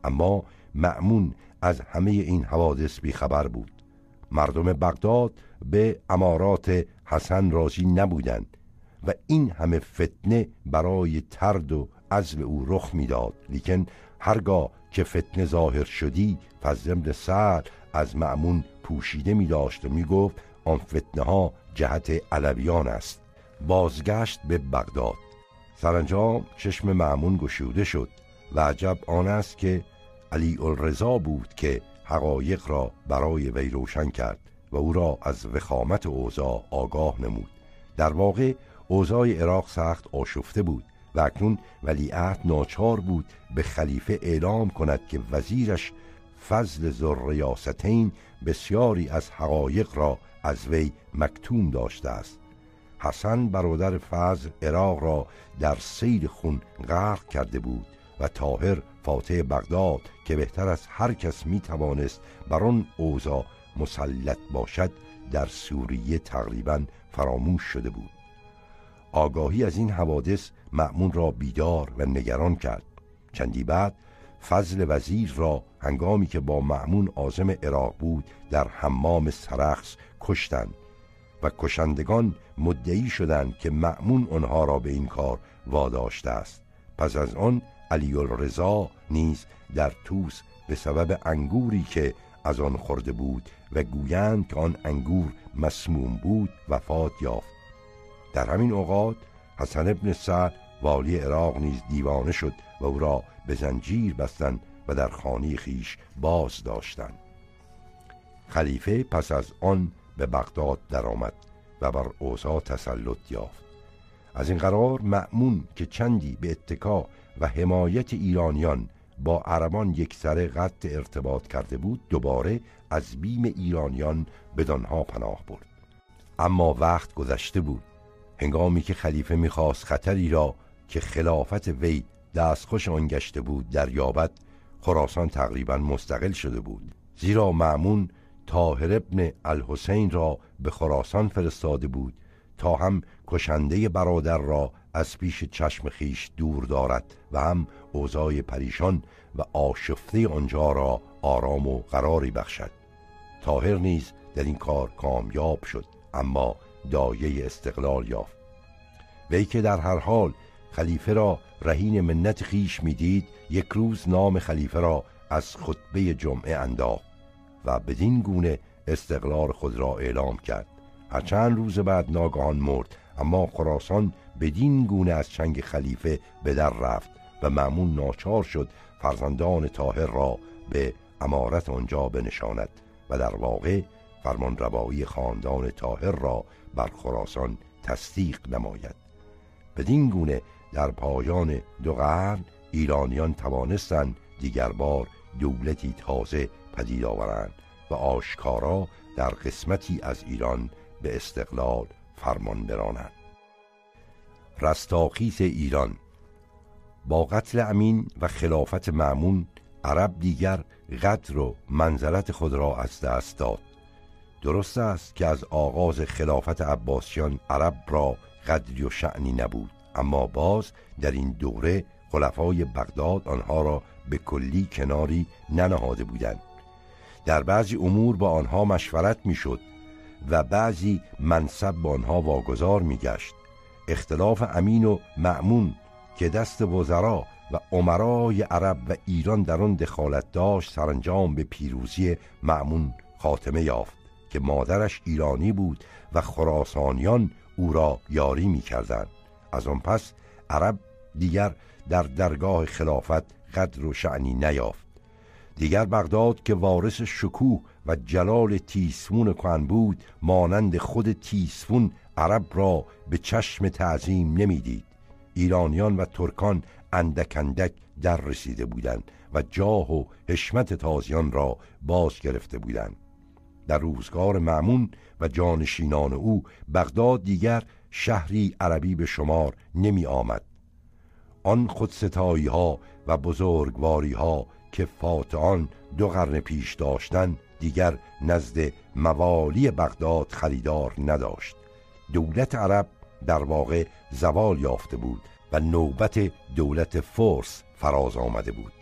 [SPEAKER 2] اما معمون از همه این حوادث بیخبر بود. مردم بغداد به امارات حسن راضی نبودند و این همه فتنه برای ترد و عزل او رخ می‌داد. لیکن هرگاه که فتنه ظاهر شدی فضل ابن سعد از معمون پوشیده می داشت و می گفت آن فتنه ها جهت علویان است. بازگشت به بغداد. سرانجام چشم معمون گشوده شد و عجب آن است که علی الرضا بود که حقایق را برای وی روشن کرد و او را از وخامت اوضاع آگاه نمود. در واقع اوضاع عراق سخت آشفته بود. و اکنون ولیعهد ناچار بود به خلیفه اعلام کند که وزیرش فضل ریاستین بسیاری از حقایق را از وی مکتوم داشته است. حسن برادر فضل عراق را در سیل خون غرق کرده بود و تاهر فاتح بغداد که بهتر از هر کس می توانست بر آن اوضاع مسلط باشد در سوریه تقریبا فراموش شده بود. آگاهی از این حوادث معمون را بیدار و نگران کرد. چندی بعد فضل وزیر را هنگامی که با معمون آزم عراق بود در حمام سرخص کشتند و کشندگان مدعی شدند که معمون آنها را به این کار واداشته است. پس از آن علی الرضا نیز در توس به سبب انگوری که از آن خورده بود و گویند که آن انگور مسموم بود وفات یافت. در همین اوقات حسن ابن سعد والی عراق نیز دیوانه شد و او را به زنجیر بستند و در خانه خیش باز داشتند. خلیفه پس از آن به بغداد درآمد و بر اوضاع تسلط یافت. از این قرار مأمون که چندی به اتکا و حمایت ایرانیان با عربان یک سره قطع ارتباط کرده بود دوباره از بیم ایرانیان بدانها پناه برد. اما وقت گذشته بود. هنگامی که خلیفه می‌خواست خطری را که خلافت وی دستخوش آن گشته بود در یابد خراسان تقریبا مستقل شده بود. زیرا معمون طاهر ابن الحسین را به خراسان فرستاده بود تا هم کشنده برادر را از پیش چشم خیش دور دارد و هم اوضاع پریشان و آشفته آنجا را آرام و قراری بخشد. تاهر نیز در این کار کامیاب شد اما دایه استقلال یافت. وی که در هر حال خلیفه را رهین منت خیش می‌دید یک روز نام خلیفه را از خطبه جمعه انداخت و بدین گونه استقلال خود را اعلام کرد. هر چند روز بعد ناگهان مرد اما خراسان بدین گونه از چنگ خلیفه به در رفت و معمون ناچار شد فرزندان تاهر را به امارت آنجا بنشاند و در واقع فرمان روایی خاندان تاهر را بر خراسان تصدیق نماید. بدین گونه در پایان دو قرن ایرانیان توانستند دیگر بار دولتی تازه پدید آورند و آشکارا در قسمتی از ایران به استقلال فرمان برانند. رستاخیز ایران با قتل امین و خلافت معمون عرب دیگر قدر و منزلت خود را از دست داد. درست است که از آغاز خلافت عباسیان عرب را قدری و شعنی نبود. اما باز در این دوره خلفای بغداد آنها را به کلی کناری ننهاده بودند. در بعضی امور با آنها مشورت می‌شد و بعضی منصب با آنها واگذار میگشت. اختلاف امین و معمون که دست وزرا و عمرای عرب و ایران در آن دخالت داشت سرانجام به پیروزی معمون خاتمه یافت. که مادرش ایرانی بود و خراسانیان او را یاری می‌کردند. از آن پس عرب دیگر در درگاه خلافت قدر و شعنی نیافت. دیگر بغداد که وارث شکوه و جلال تیسفون کهن بود مانند خود تیسفون عرب را به چشم تعظیم نمی‌دید. ایرانیان و ترکان اندک اندک در رسیده بودند و جاه و حشمت تازیان را باز گرفته بودند. در روزگار معمون و جانشینان او بغداد دیگر شهری عربی به شمار نمی آمد آن خودستایی ها و بزرگواری ها که فاتحان دو قرن پیش داشتند دیگر نزد موالی بغداد خریدار نداشت. دولت عرب در واقع زوال یافته بود و نوبت دولت فرس فراز آمده بود.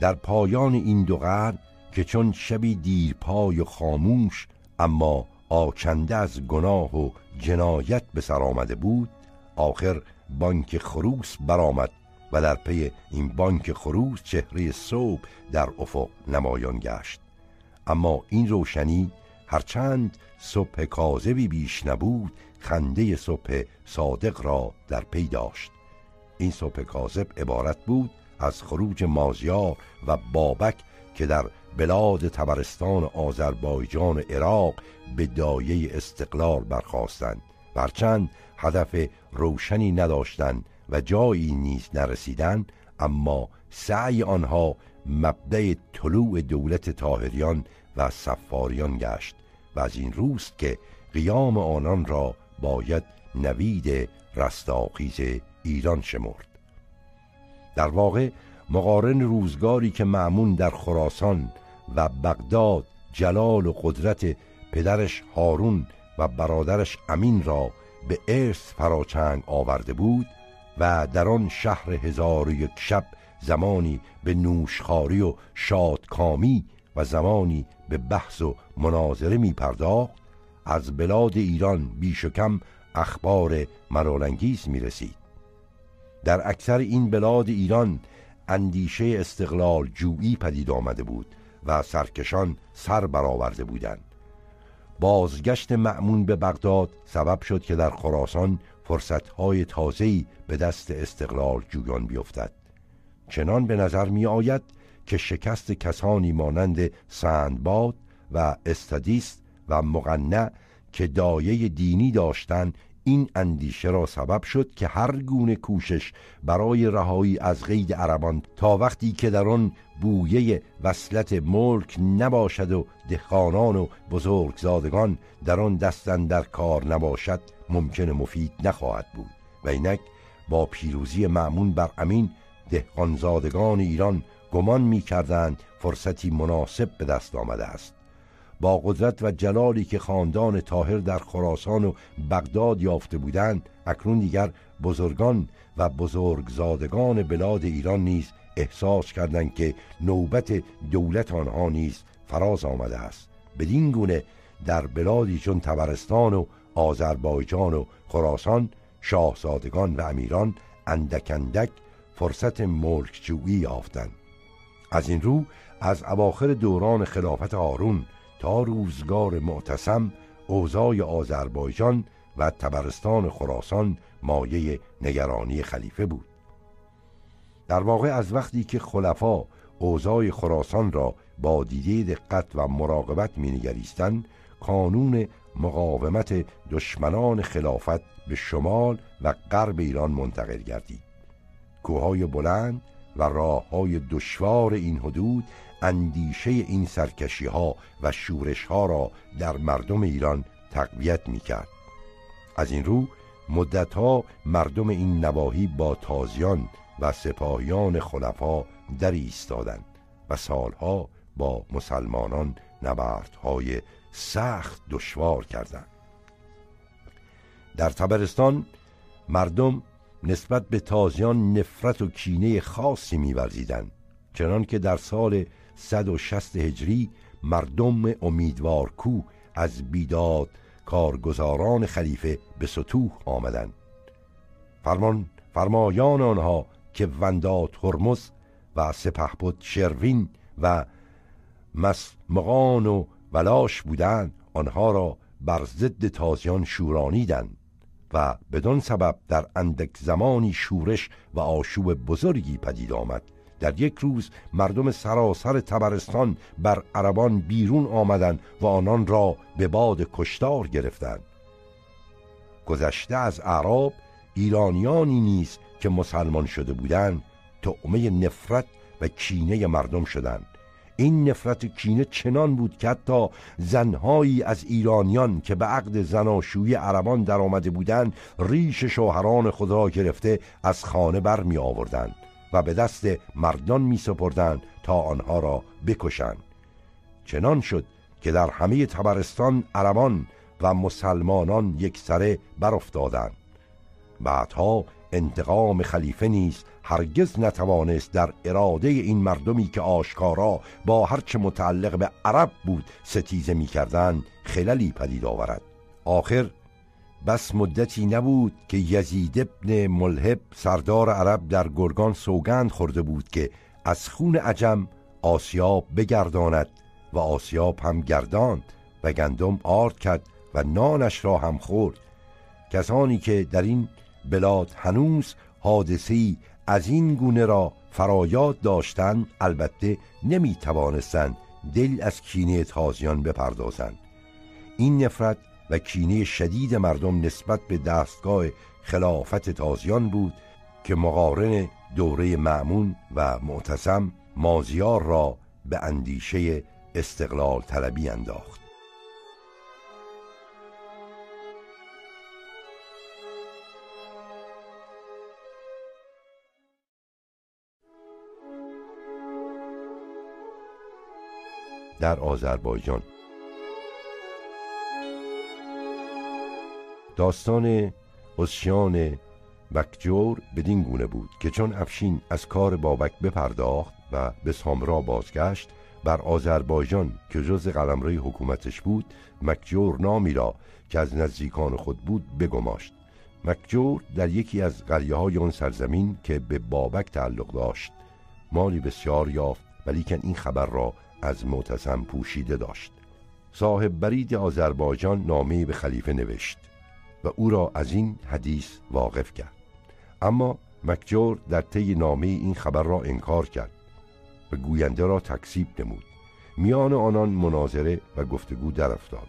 [SPEAKER 2] در پایان این دو قرن که چون شبی دیرپای و خاموش اما آکنده از گناه و جنایت به سر آمده بود آخر بانک خروس برآمد و در پی این بانک خروس چهره صبح در افق نمایان گشت. اما این روشنی هرچند صبح کاذبی بیش نبود خنده صبح صادق را در پی داشت. این صبح کاذب عبارت بود از خروج مازیار و بابک که در بلاد تبرستان آذربایجان عراق به دایه استقلال برخواستند ورچند هدف روشنی نداشتند و جایی نیز نرسیدند اما سعی آنها مبدع طلوع دولت تاهریان و سفاریان گشت و از این روست که قیام آنان را باید نوید رستاخیز ایران شمرد. در واقع مقارن روزگاری که معمون در خراسان و بغداد جلال و قدرت پدرش هارون و برادرش امین را به ارث فراچنگ آورده بود و در آن شهر هزار و یک شب زمانی به نوشخاری و شادکامی و زمانی به بحث و مناظره می پرداخت از بلاد ایران بیش و کم اخبار مرالانگیز می رسید در اکثر این بلاد ایران اندیشه استقلال جویی پدید آمده بود و سرکشان سر برآورده بودند. بازگشت معمون به بغداد سبب شد که در خراسان فرصتهای تازه‌ای به دست استقلال جویان بیفتد. چنان به نظر می آید که شکست کسانی مانند سندباد و استادیست و مقنع که دایه دینی داشتند این اندیشه را سبب شد که هر گونه کوشش برای رهایی از قید عربان تا وقتی که در آن بویه وصلت ملک نباشد و دهقانان و بزرگزادگان در آن دستن در کار نباشد ممکن مفید نخواهد بود. و اینک با پیروزی معمون بر امین دهقانزادگان ایران گمان می کردند فرصتی مناسب به دست آمده است. با قدرت و جلالی که خاندان تاهر در خراسان و بغداد یافته بودند اکنون دیگر بزرگان و بزرگزادگان بلاد ایران نیز احساس کردند که نوبت دولت آنها نیز فراز آمده است. بدین گونه در بلادی چون تبرستان و آذربایجان و خراسان شاهزادگان و امیران اندک اندک فرصت ملک جویی یافتند. از این رو از اواخر دوران خلافت آرون تا روزگار معتصم اوضاع آذربایجان و تبرستان خراسان مایه نگرانی خلیفه بود. در واقع از وقتی که خلفا اوضاع خراسان را با دیده دقت و مراقبت مینگریستند کانون مقاومت دشمنان خلافت به شمال و غرب ایران منتقل گردید. کوههای بلند و راه های دشوار این حدود اندیشه این سرکشی ها و شورش ها را در مردم ایران تقویت می کرد. از این رو مدتها مردم این نواحی با تازیان و سپاهیان خلفا در ایستادند و سالها با مسلمانان نبردهای سخت دشوار کردند در تبرستان مردم نسبت به تازیان نفرت و کینه خاصی می‌ورزیدند چنان که در سال 160 هجری مردم امیدوارکو از بیداد کارگزاران خلیفه به سطوح آمدند. فرمان فرمایان آنها که وندات هرمز و سپهبد شروین و مسمقان و ولاش بودند آنها را بر ضد تازیان شورانیدند و بدون سبب در اندک زمانی شورش و آشوب بزرگی پدید آمد. در یک روز مردم سراسر تبرستان بر عربان بیرون آمدند و آنان را به باد کشتار گرفتند. گذشته از اعراب ایرانیانی نیز که مسلمان شده بودند تعمه نفرت و کینه مردم شدند. این نفرت کینه چنان بود که حتی زنهایی از ایرانیان که به عقد زناشویی عربان در آمده بودند ریش شوهران خود را گرفته از خانه بر می آوردند و به دست مردان می سپردند تا آنها را بکشند. چنان شد که در همه تبرستان عربان و مسلمانان یک سره برافتادند. بعدها انتقام خلیفه نیست هرگز نتوانست در اراده این مردمی که آشکارا با هرچه متعلق به عرب بود ستیزه می‌کردند خللی پدید آورد. آخر بس مدتی نبود که یزید ابن ملحب سردار عرب در گرگان سوگند خورده بود که از خون عجم آسیاب بگرداند و آسیاب هم گرداند و گندم آرد کرد و نانش را هم خورد. کسانی که در این بلاد هنوز حادثی از این گونه را فرایاد داشتند البته نمی توانستند دل از کینه تازیان بپردازند. این نفرت و کینه شدید مردم نسبت به دستگاه خلافت تازیان بود که مقارن دوره معمون و معتصم مازیار را به اندیشه استقلال طلبی انداخت. در آذربایجان داستان اسیان بکجور بدین گونه بود که چون افشین از کار بابک بپرداخت و به سامرا بازگشت بر آذربایجان که جز قلمروی حکومتش بود مکجور نامی را که از نزدیکان خود بود بگماشت. مکجور در یکی از قریه های آن سرزمین که به بابک تعلق داشت مالی بسیار یافت ولیکن این خبر را از معتصم پوشیده داشت. صاحب برید آذربایجان نامه به خلیفه نوشت. و او را از این حدیث واقف کرد. اما مکجور در طی نامه این خبر را انکار کرد و گوینده را تکسیب نمود. میان آنان مناظره و گفتگو در افتاد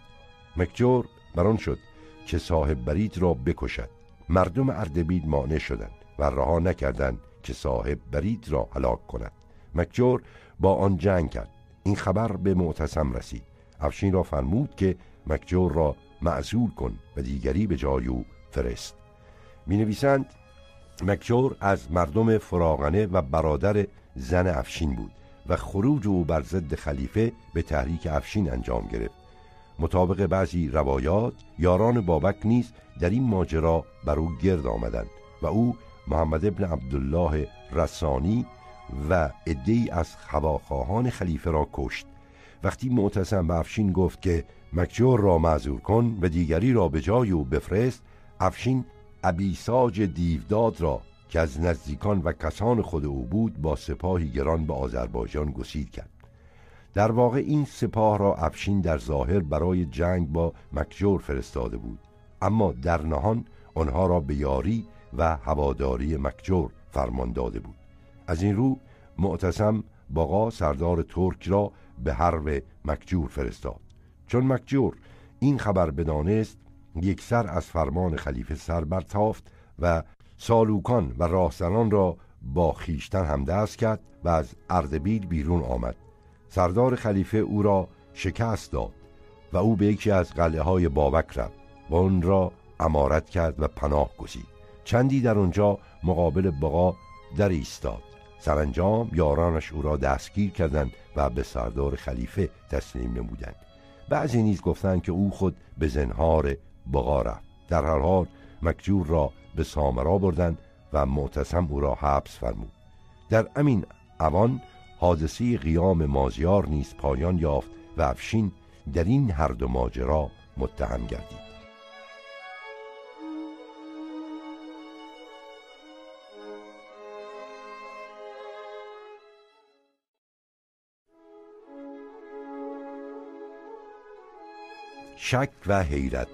[SPEAKER 2] مکجور بران شد که صاحب برید را بکشد. مردم اردبیل مانع شدند و رها نکردند که صاحب برید را هلاک کند. مکجور با آن جنگ کرد. این خبر به معتصم رسید. افشین را فرمود که مکجور را معزول کن و دیگری به جای او فرست. می نویسند مکجور از مردم فراغنه و برادر زن افشین بود و خروج او بر ضد خلیفه به تحریک افشین انجام گرفت. مطابق بعضی روایات یاران بابک نیز در این ماجرا بر او گرد آمدند و او محمد ابن عبدالله رسانی و ادهی از هواخواهان خلیفه را کشت. وقتی معتصم به افشین گفت که مکجور را معذور کن و دیگری را به جای او بفرست افشین ابیساج دیوداد را که از نزدیکان و کسان خود او بود با سپاهی گران به آذربایجان گسید کرد. در واقع این سپاه را افشین در ظاهر برای جنگ با مکجور فرستاده بود. اما در نهان آنها را به یاری و هواداری مکجور فرمان داده بود. از این رو معتصم باقا سردار ترک را به حرب مکجور فرستاد. چون مکجور این خبر بدانست یک سر از فرمان خلیفه سر برتافت و سالوکان و راهزنان را با خیشتن همدست کرد و از اردبیل بیرون آمد. سردار خلیفه او را شکست داد و او به یکی از قلعه های بابک رفت و آن را امارت کرد و پناه گزید. چندی در آنجا مقابل بقا در ایستاد. سرانجام یارانش او را دستگیر کردند و به سردار خلیفه تسلیم نمودند. بعضی نیز گفتند که او خود به زنهار رفت. در هر حال مکجور را به سامرا بردند و معتصم او را حبس فرمود. در امین اوان حادثه قیام مازیار نیز پایان یافت و افشین در این هر دو ماجرا متهم گردید. شک و حیرت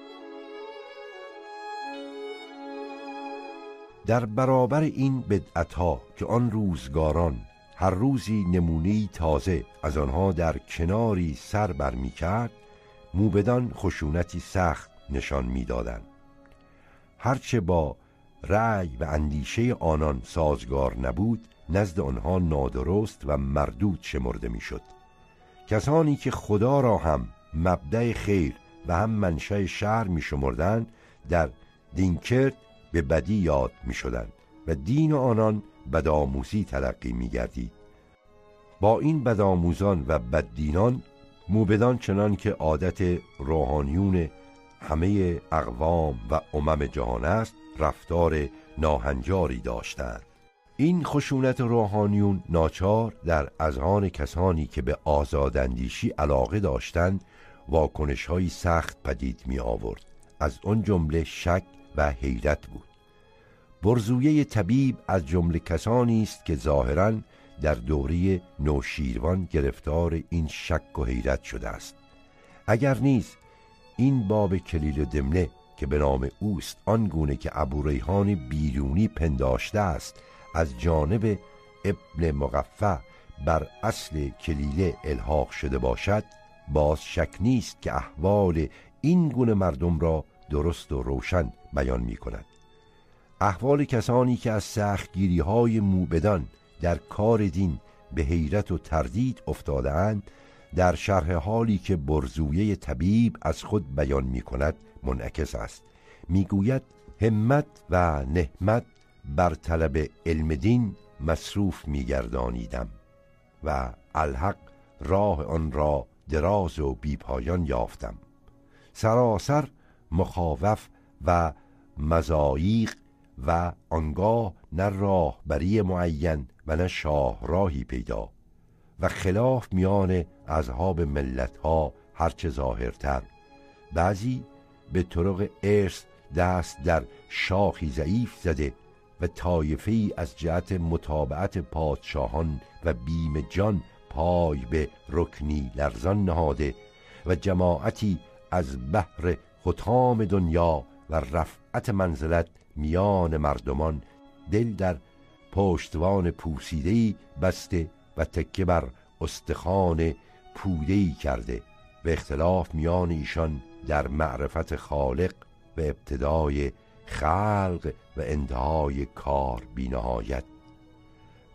[SPEAKER 2] در برابر این بدعتها که آن روزگاران هر روزی نمونه تازه از آنها در کناری سر بر می کرد موبدان خشونتی سخت نشان می‌دادند. هرچه با رأی و اندیشه آنان سازگار نبود نزد آنها نادرست و مردود شمرده می‌شد. کسانی که خدا را هم مبدع خیر و هم منشأ شهر می شمردن در دینکرد به بدی یاد می شدن و دین آنان بدآموزی تلقی می گردید. با این بدآموزان و بددینان موبدان چنان که عادت روحانیون همه اقوام و امم جهان است رفتار ناهنجاری داشتند این خشونت روحانیون ناچار در اذهان کسانی که به آزاداندیشی علاقه داشتند واکنش های سخت پدید می آورد از آن جمله شک و حیرت بود. برزویه طبیب از جمله کسانی است که ظاهرا در دوره نوشیروان گرفتار این شک و حیرت شده است. اگر نیز این باب کلیل دمنه که به نام اوست آنگونه که ابوریحان بیرونی پنداشته است از جانب ابن مقفع بر اصل کلیله الحاق شده باشد باز شک نیست که احوال این گونه مردم را درست و روشن بیان می کند احوال کسانی که از سختگیری های موبدان در کار دین به حیرت و تردید افتادهاند در شرح حالی که برزویه طبیب از خود بیان می کند منعکس است. می‌گوید همت و نهمت بر طلب علم دین مصروف میگردانیدم و الحق راه آن را دراز و بیپایان یافتم. سراسر مخاوف و مزایق و آنگاه نه راهبری معین و نه شاهراهی پیدا و خلاف میان اصحاب ملت ها هرچه ظاهرتر. بعضی به طرق ارث دست در شاخی ضعیف زده و طایفه ای از جهت متابعت پادشاهان و بیم جان پای به رکنی لرزان نهاده و جماعتی از بحر خطام دنیا و رفعت منزلت میان مردمان دل در پشتوان پوسیدهی بسته و تکه بر استخان پودهی کرده و اختلاف میان ایشان در معرفت خالق و ابتدای خلق و انتهای کار بینهایت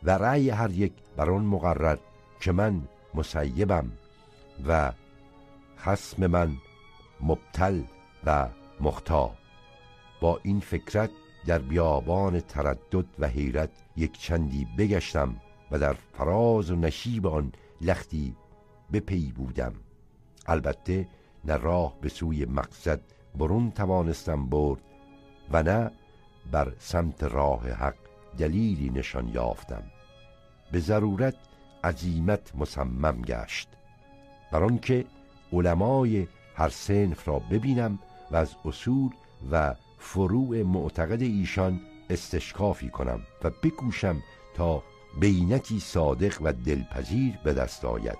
[SPEAKER 2] و رأی هر یک بر آن مقرر که من مسیبم و خسم من مبتل و مختار. با این فکرت در بیابان تردد و حیرت یک چندی بگشتم و در فراز و نشیب آن لختی بپی بودم. البته نه راه به سوی مقصد برون توانستم برد و نه بر سمت راه حق دلیلی نشان یافتم. به ضرورت عزیمت مصمم گشت. بر آنکه علمای هر سنف را ببینم و از اصول و فروع معتقد ایشان استشکافی کنم و بکوشم تا بینتی صادق و دلپذیر به دست آید.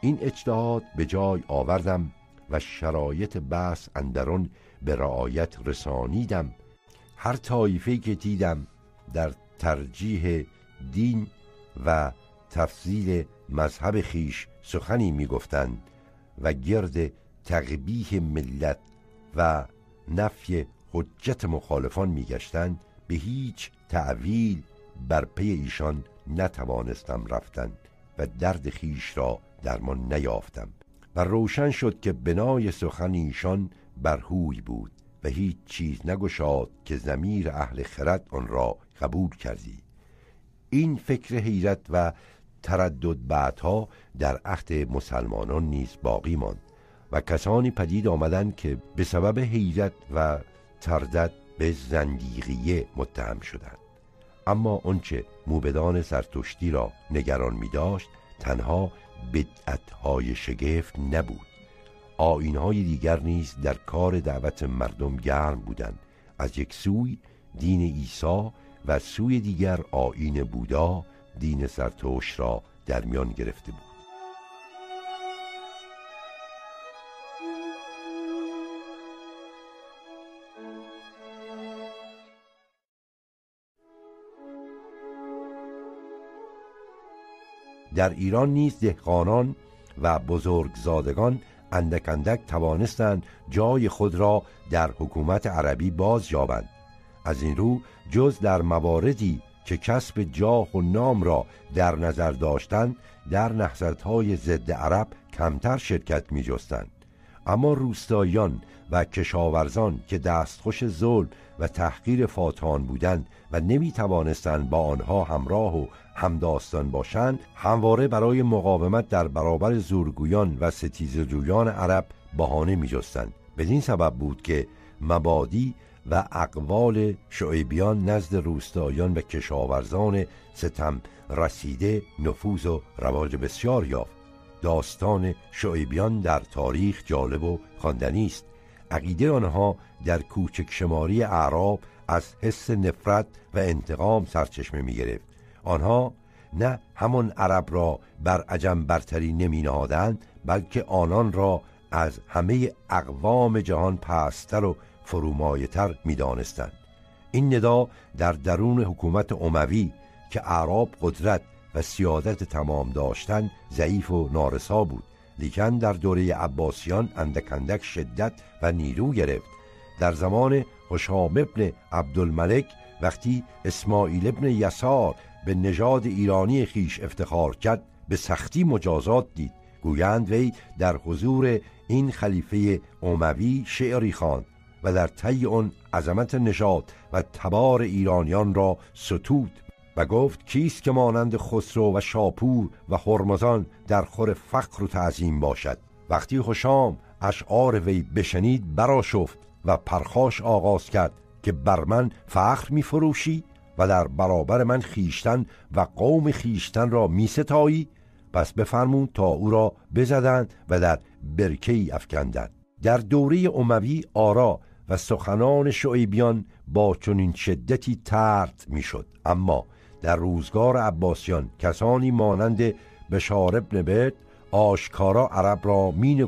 [SPEAKER 2] این اجتهاد به جای آوردم و شرایط بحث اندرون به رعایت رسانیدم. هر طایفه که دیدم در ترجیح دین و تفضیل مذهب خیش سخنی می‌گفتند و گرد تقبیح ملت و نفی حجت مخالفان میگشتند به هیچ تعویل بر پی ایشان نتوانستم رفتن و درد خیش را درمان نیافتم. و روشن شد که بنای سخن ایشان برهوی بود و هیچ چیز نگشاد که زمیر اهل خرد آن را قبول کردی. این فکر حیرت و تردد بعدها در عهد مسلمانان نیز باقی ماند و کسانی پدید آمدند که به سبب حیرت و تردد به زندیقیه متهم شدند. اما آنچه موبدان زرتشتی را نگران می داشت تنها بدعتهای شگفت نبود. آینهای دیگر نیز در کار دعوت مردم گرم بودند. از یک سوی دین عیسی و سوی دیگر آین بودا دین زرتشت را در میان گرفته بود. در ایران نیز دهقانان و بزرگزادگان اندک اندک توانستند جای خود را در حکومت عربی باز یابند از این رو جز در مواردی که کسب جاه و نام را در نظر داشتند در های ضد عرب کمتر شرکت می جستند. اما روستاییان و کشاورزان که دستخوش ظلم و تحقیر فاتحان بودند و نمی توانستند با آنها همراه و همداستان باشند همواره برای مقاومت در برابر زورگویان و ستیزجویان عرب بهانه می جستند بدین سبب بود که مبادی و اقوال شعیبیان نزد روستایان و کشاورزان ستم رسیده نفوذ و رواج بسیار یافت. داستان شعیبیان در تاریخ جالب و خواندنی است. عقیده آنها در کوچک شماری اعراب از حس نفرت و انتقام سرچشمه می گرفت. آنها نه همان عرب را بر عجم برتری نمی بلکه آنان را از همه اقوام جهان پستر و فرومایتر می دانستند. این ندا در درون حکومت عموی که اعراب قدرت و سیادت تمام داشتن ضعیف و نارسا بود. لیکن در دوره عباسیان اندک شدت و نیرو گرفت. در زمان حشام ابن عبدالملک وقتی اسماعیل ابن یسار به نژاد ایرانی خیش افتخار کرد به سختی مجازات دید. گویند وی در حضور این خلیفه عموی شعری خواند. و در طی آن عظمت نژاد و تبار ایرانیان را ستود و گفت کیست که مانند خسرو و شاپور و هرمزان در خور فقر و تعظیم باشد. وقتی خوشام اشعار وی بشنید براشفت و پرخاش آغاز کرد که بر من فخر می فروشی و در برابر من خیشتن و قوم خیشتن را می ستایی پس بفرمون تا او را بزدند و در برکه افکندند. در دوره عموی آرا و سخنان شعیبیان با چنین شدتی ترد می‌شد. اما در روزگار عباسیان کسانی مانند بشار ابن بیت آشکارا عرب را می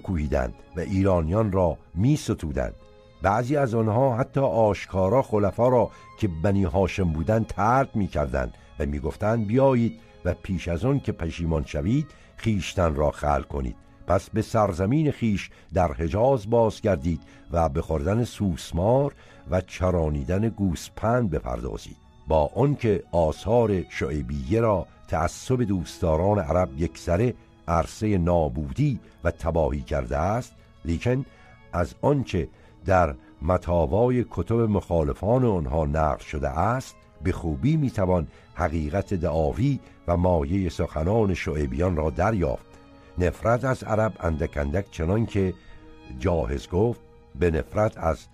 [SPEAKER 2] و ایرانیان را می ستودند بعضی از آنها حتی آشکارا خلفا را که بنی هاشم بودند ترد می کردند و می گفتند بیایید و پیش از آن که پشیمان شوید خیشتن را خل کنید. پس به سرزمین خیش در حجاز باز گردید و به خوردن سوسمار و چرانیدن گوسپند بپردازید. با آنکه آثار شعیبیه را تعصب دوستداران عرب یکسره عرصه نابودی و تباهی کرده است لیکن از آنچه در متاوای کتب مخالفان آنها نقل شده است به خوبی می‌توان حقیقت دعاوی و مایه سخنان شعیبیان را دریافت نفرت از عرب اندک اندک چنان که جاهز گفت به نفرت از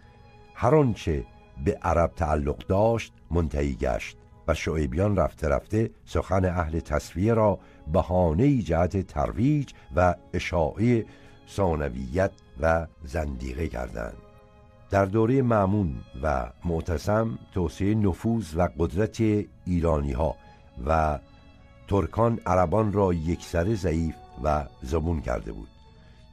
[SPEAKER 2] هر آنچه به عرب تعلق داشت منتهی گشت و شعیبیان رفته رفته سخن اهل تصویه را بهانه جهت ترویج و اشاعه ثانویت و زندیقه کردند. در دوره معمون و معتصم توسعه نفوذ و قدرت ایرانی ها و ترکان عربان را یکسره ضعیف و زبون کرده بود.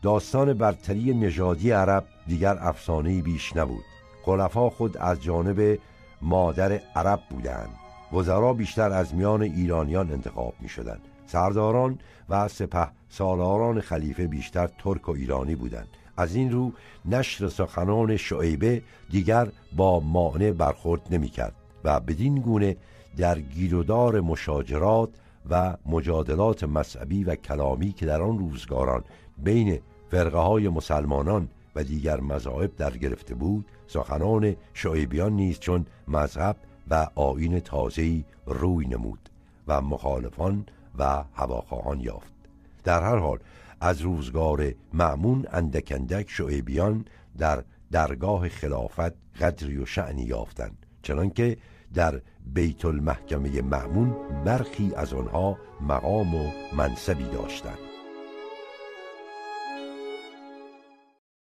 [SPEAKER 2] داستان برتری نژادی عرب دیگر افسانه بیش نبود. خلفا خود از جانب مادر عرب بودند. وزرا بیشتر از میان ایرانیان انتخاب می شدند سرداران و سپه سالاران خلیفه بیشتر ترک و ایرانی بودند. از این رو نشر سخنان شعیبه دیگر با معنی برخورد نمی کرد و بدین گونه در گیرودار مشاجرات و مجادلات مذهبی و کلامی که در آن روزگاران بین فرقه های مسلمانان و دیگر مذاهب در گرفته بود سخنان شعیبیان نیز چون مذهب و آین تازه‌ای روی نمود و مخالفان و هواخواهان یافت. در هر حال از روزگار معمون اندکندک شعیبیان در درگاه خلافت قدری و شعنی یافتند چنانکه در بیت المحکمه معمون برخی از آنها مقام و منصبی داشتند.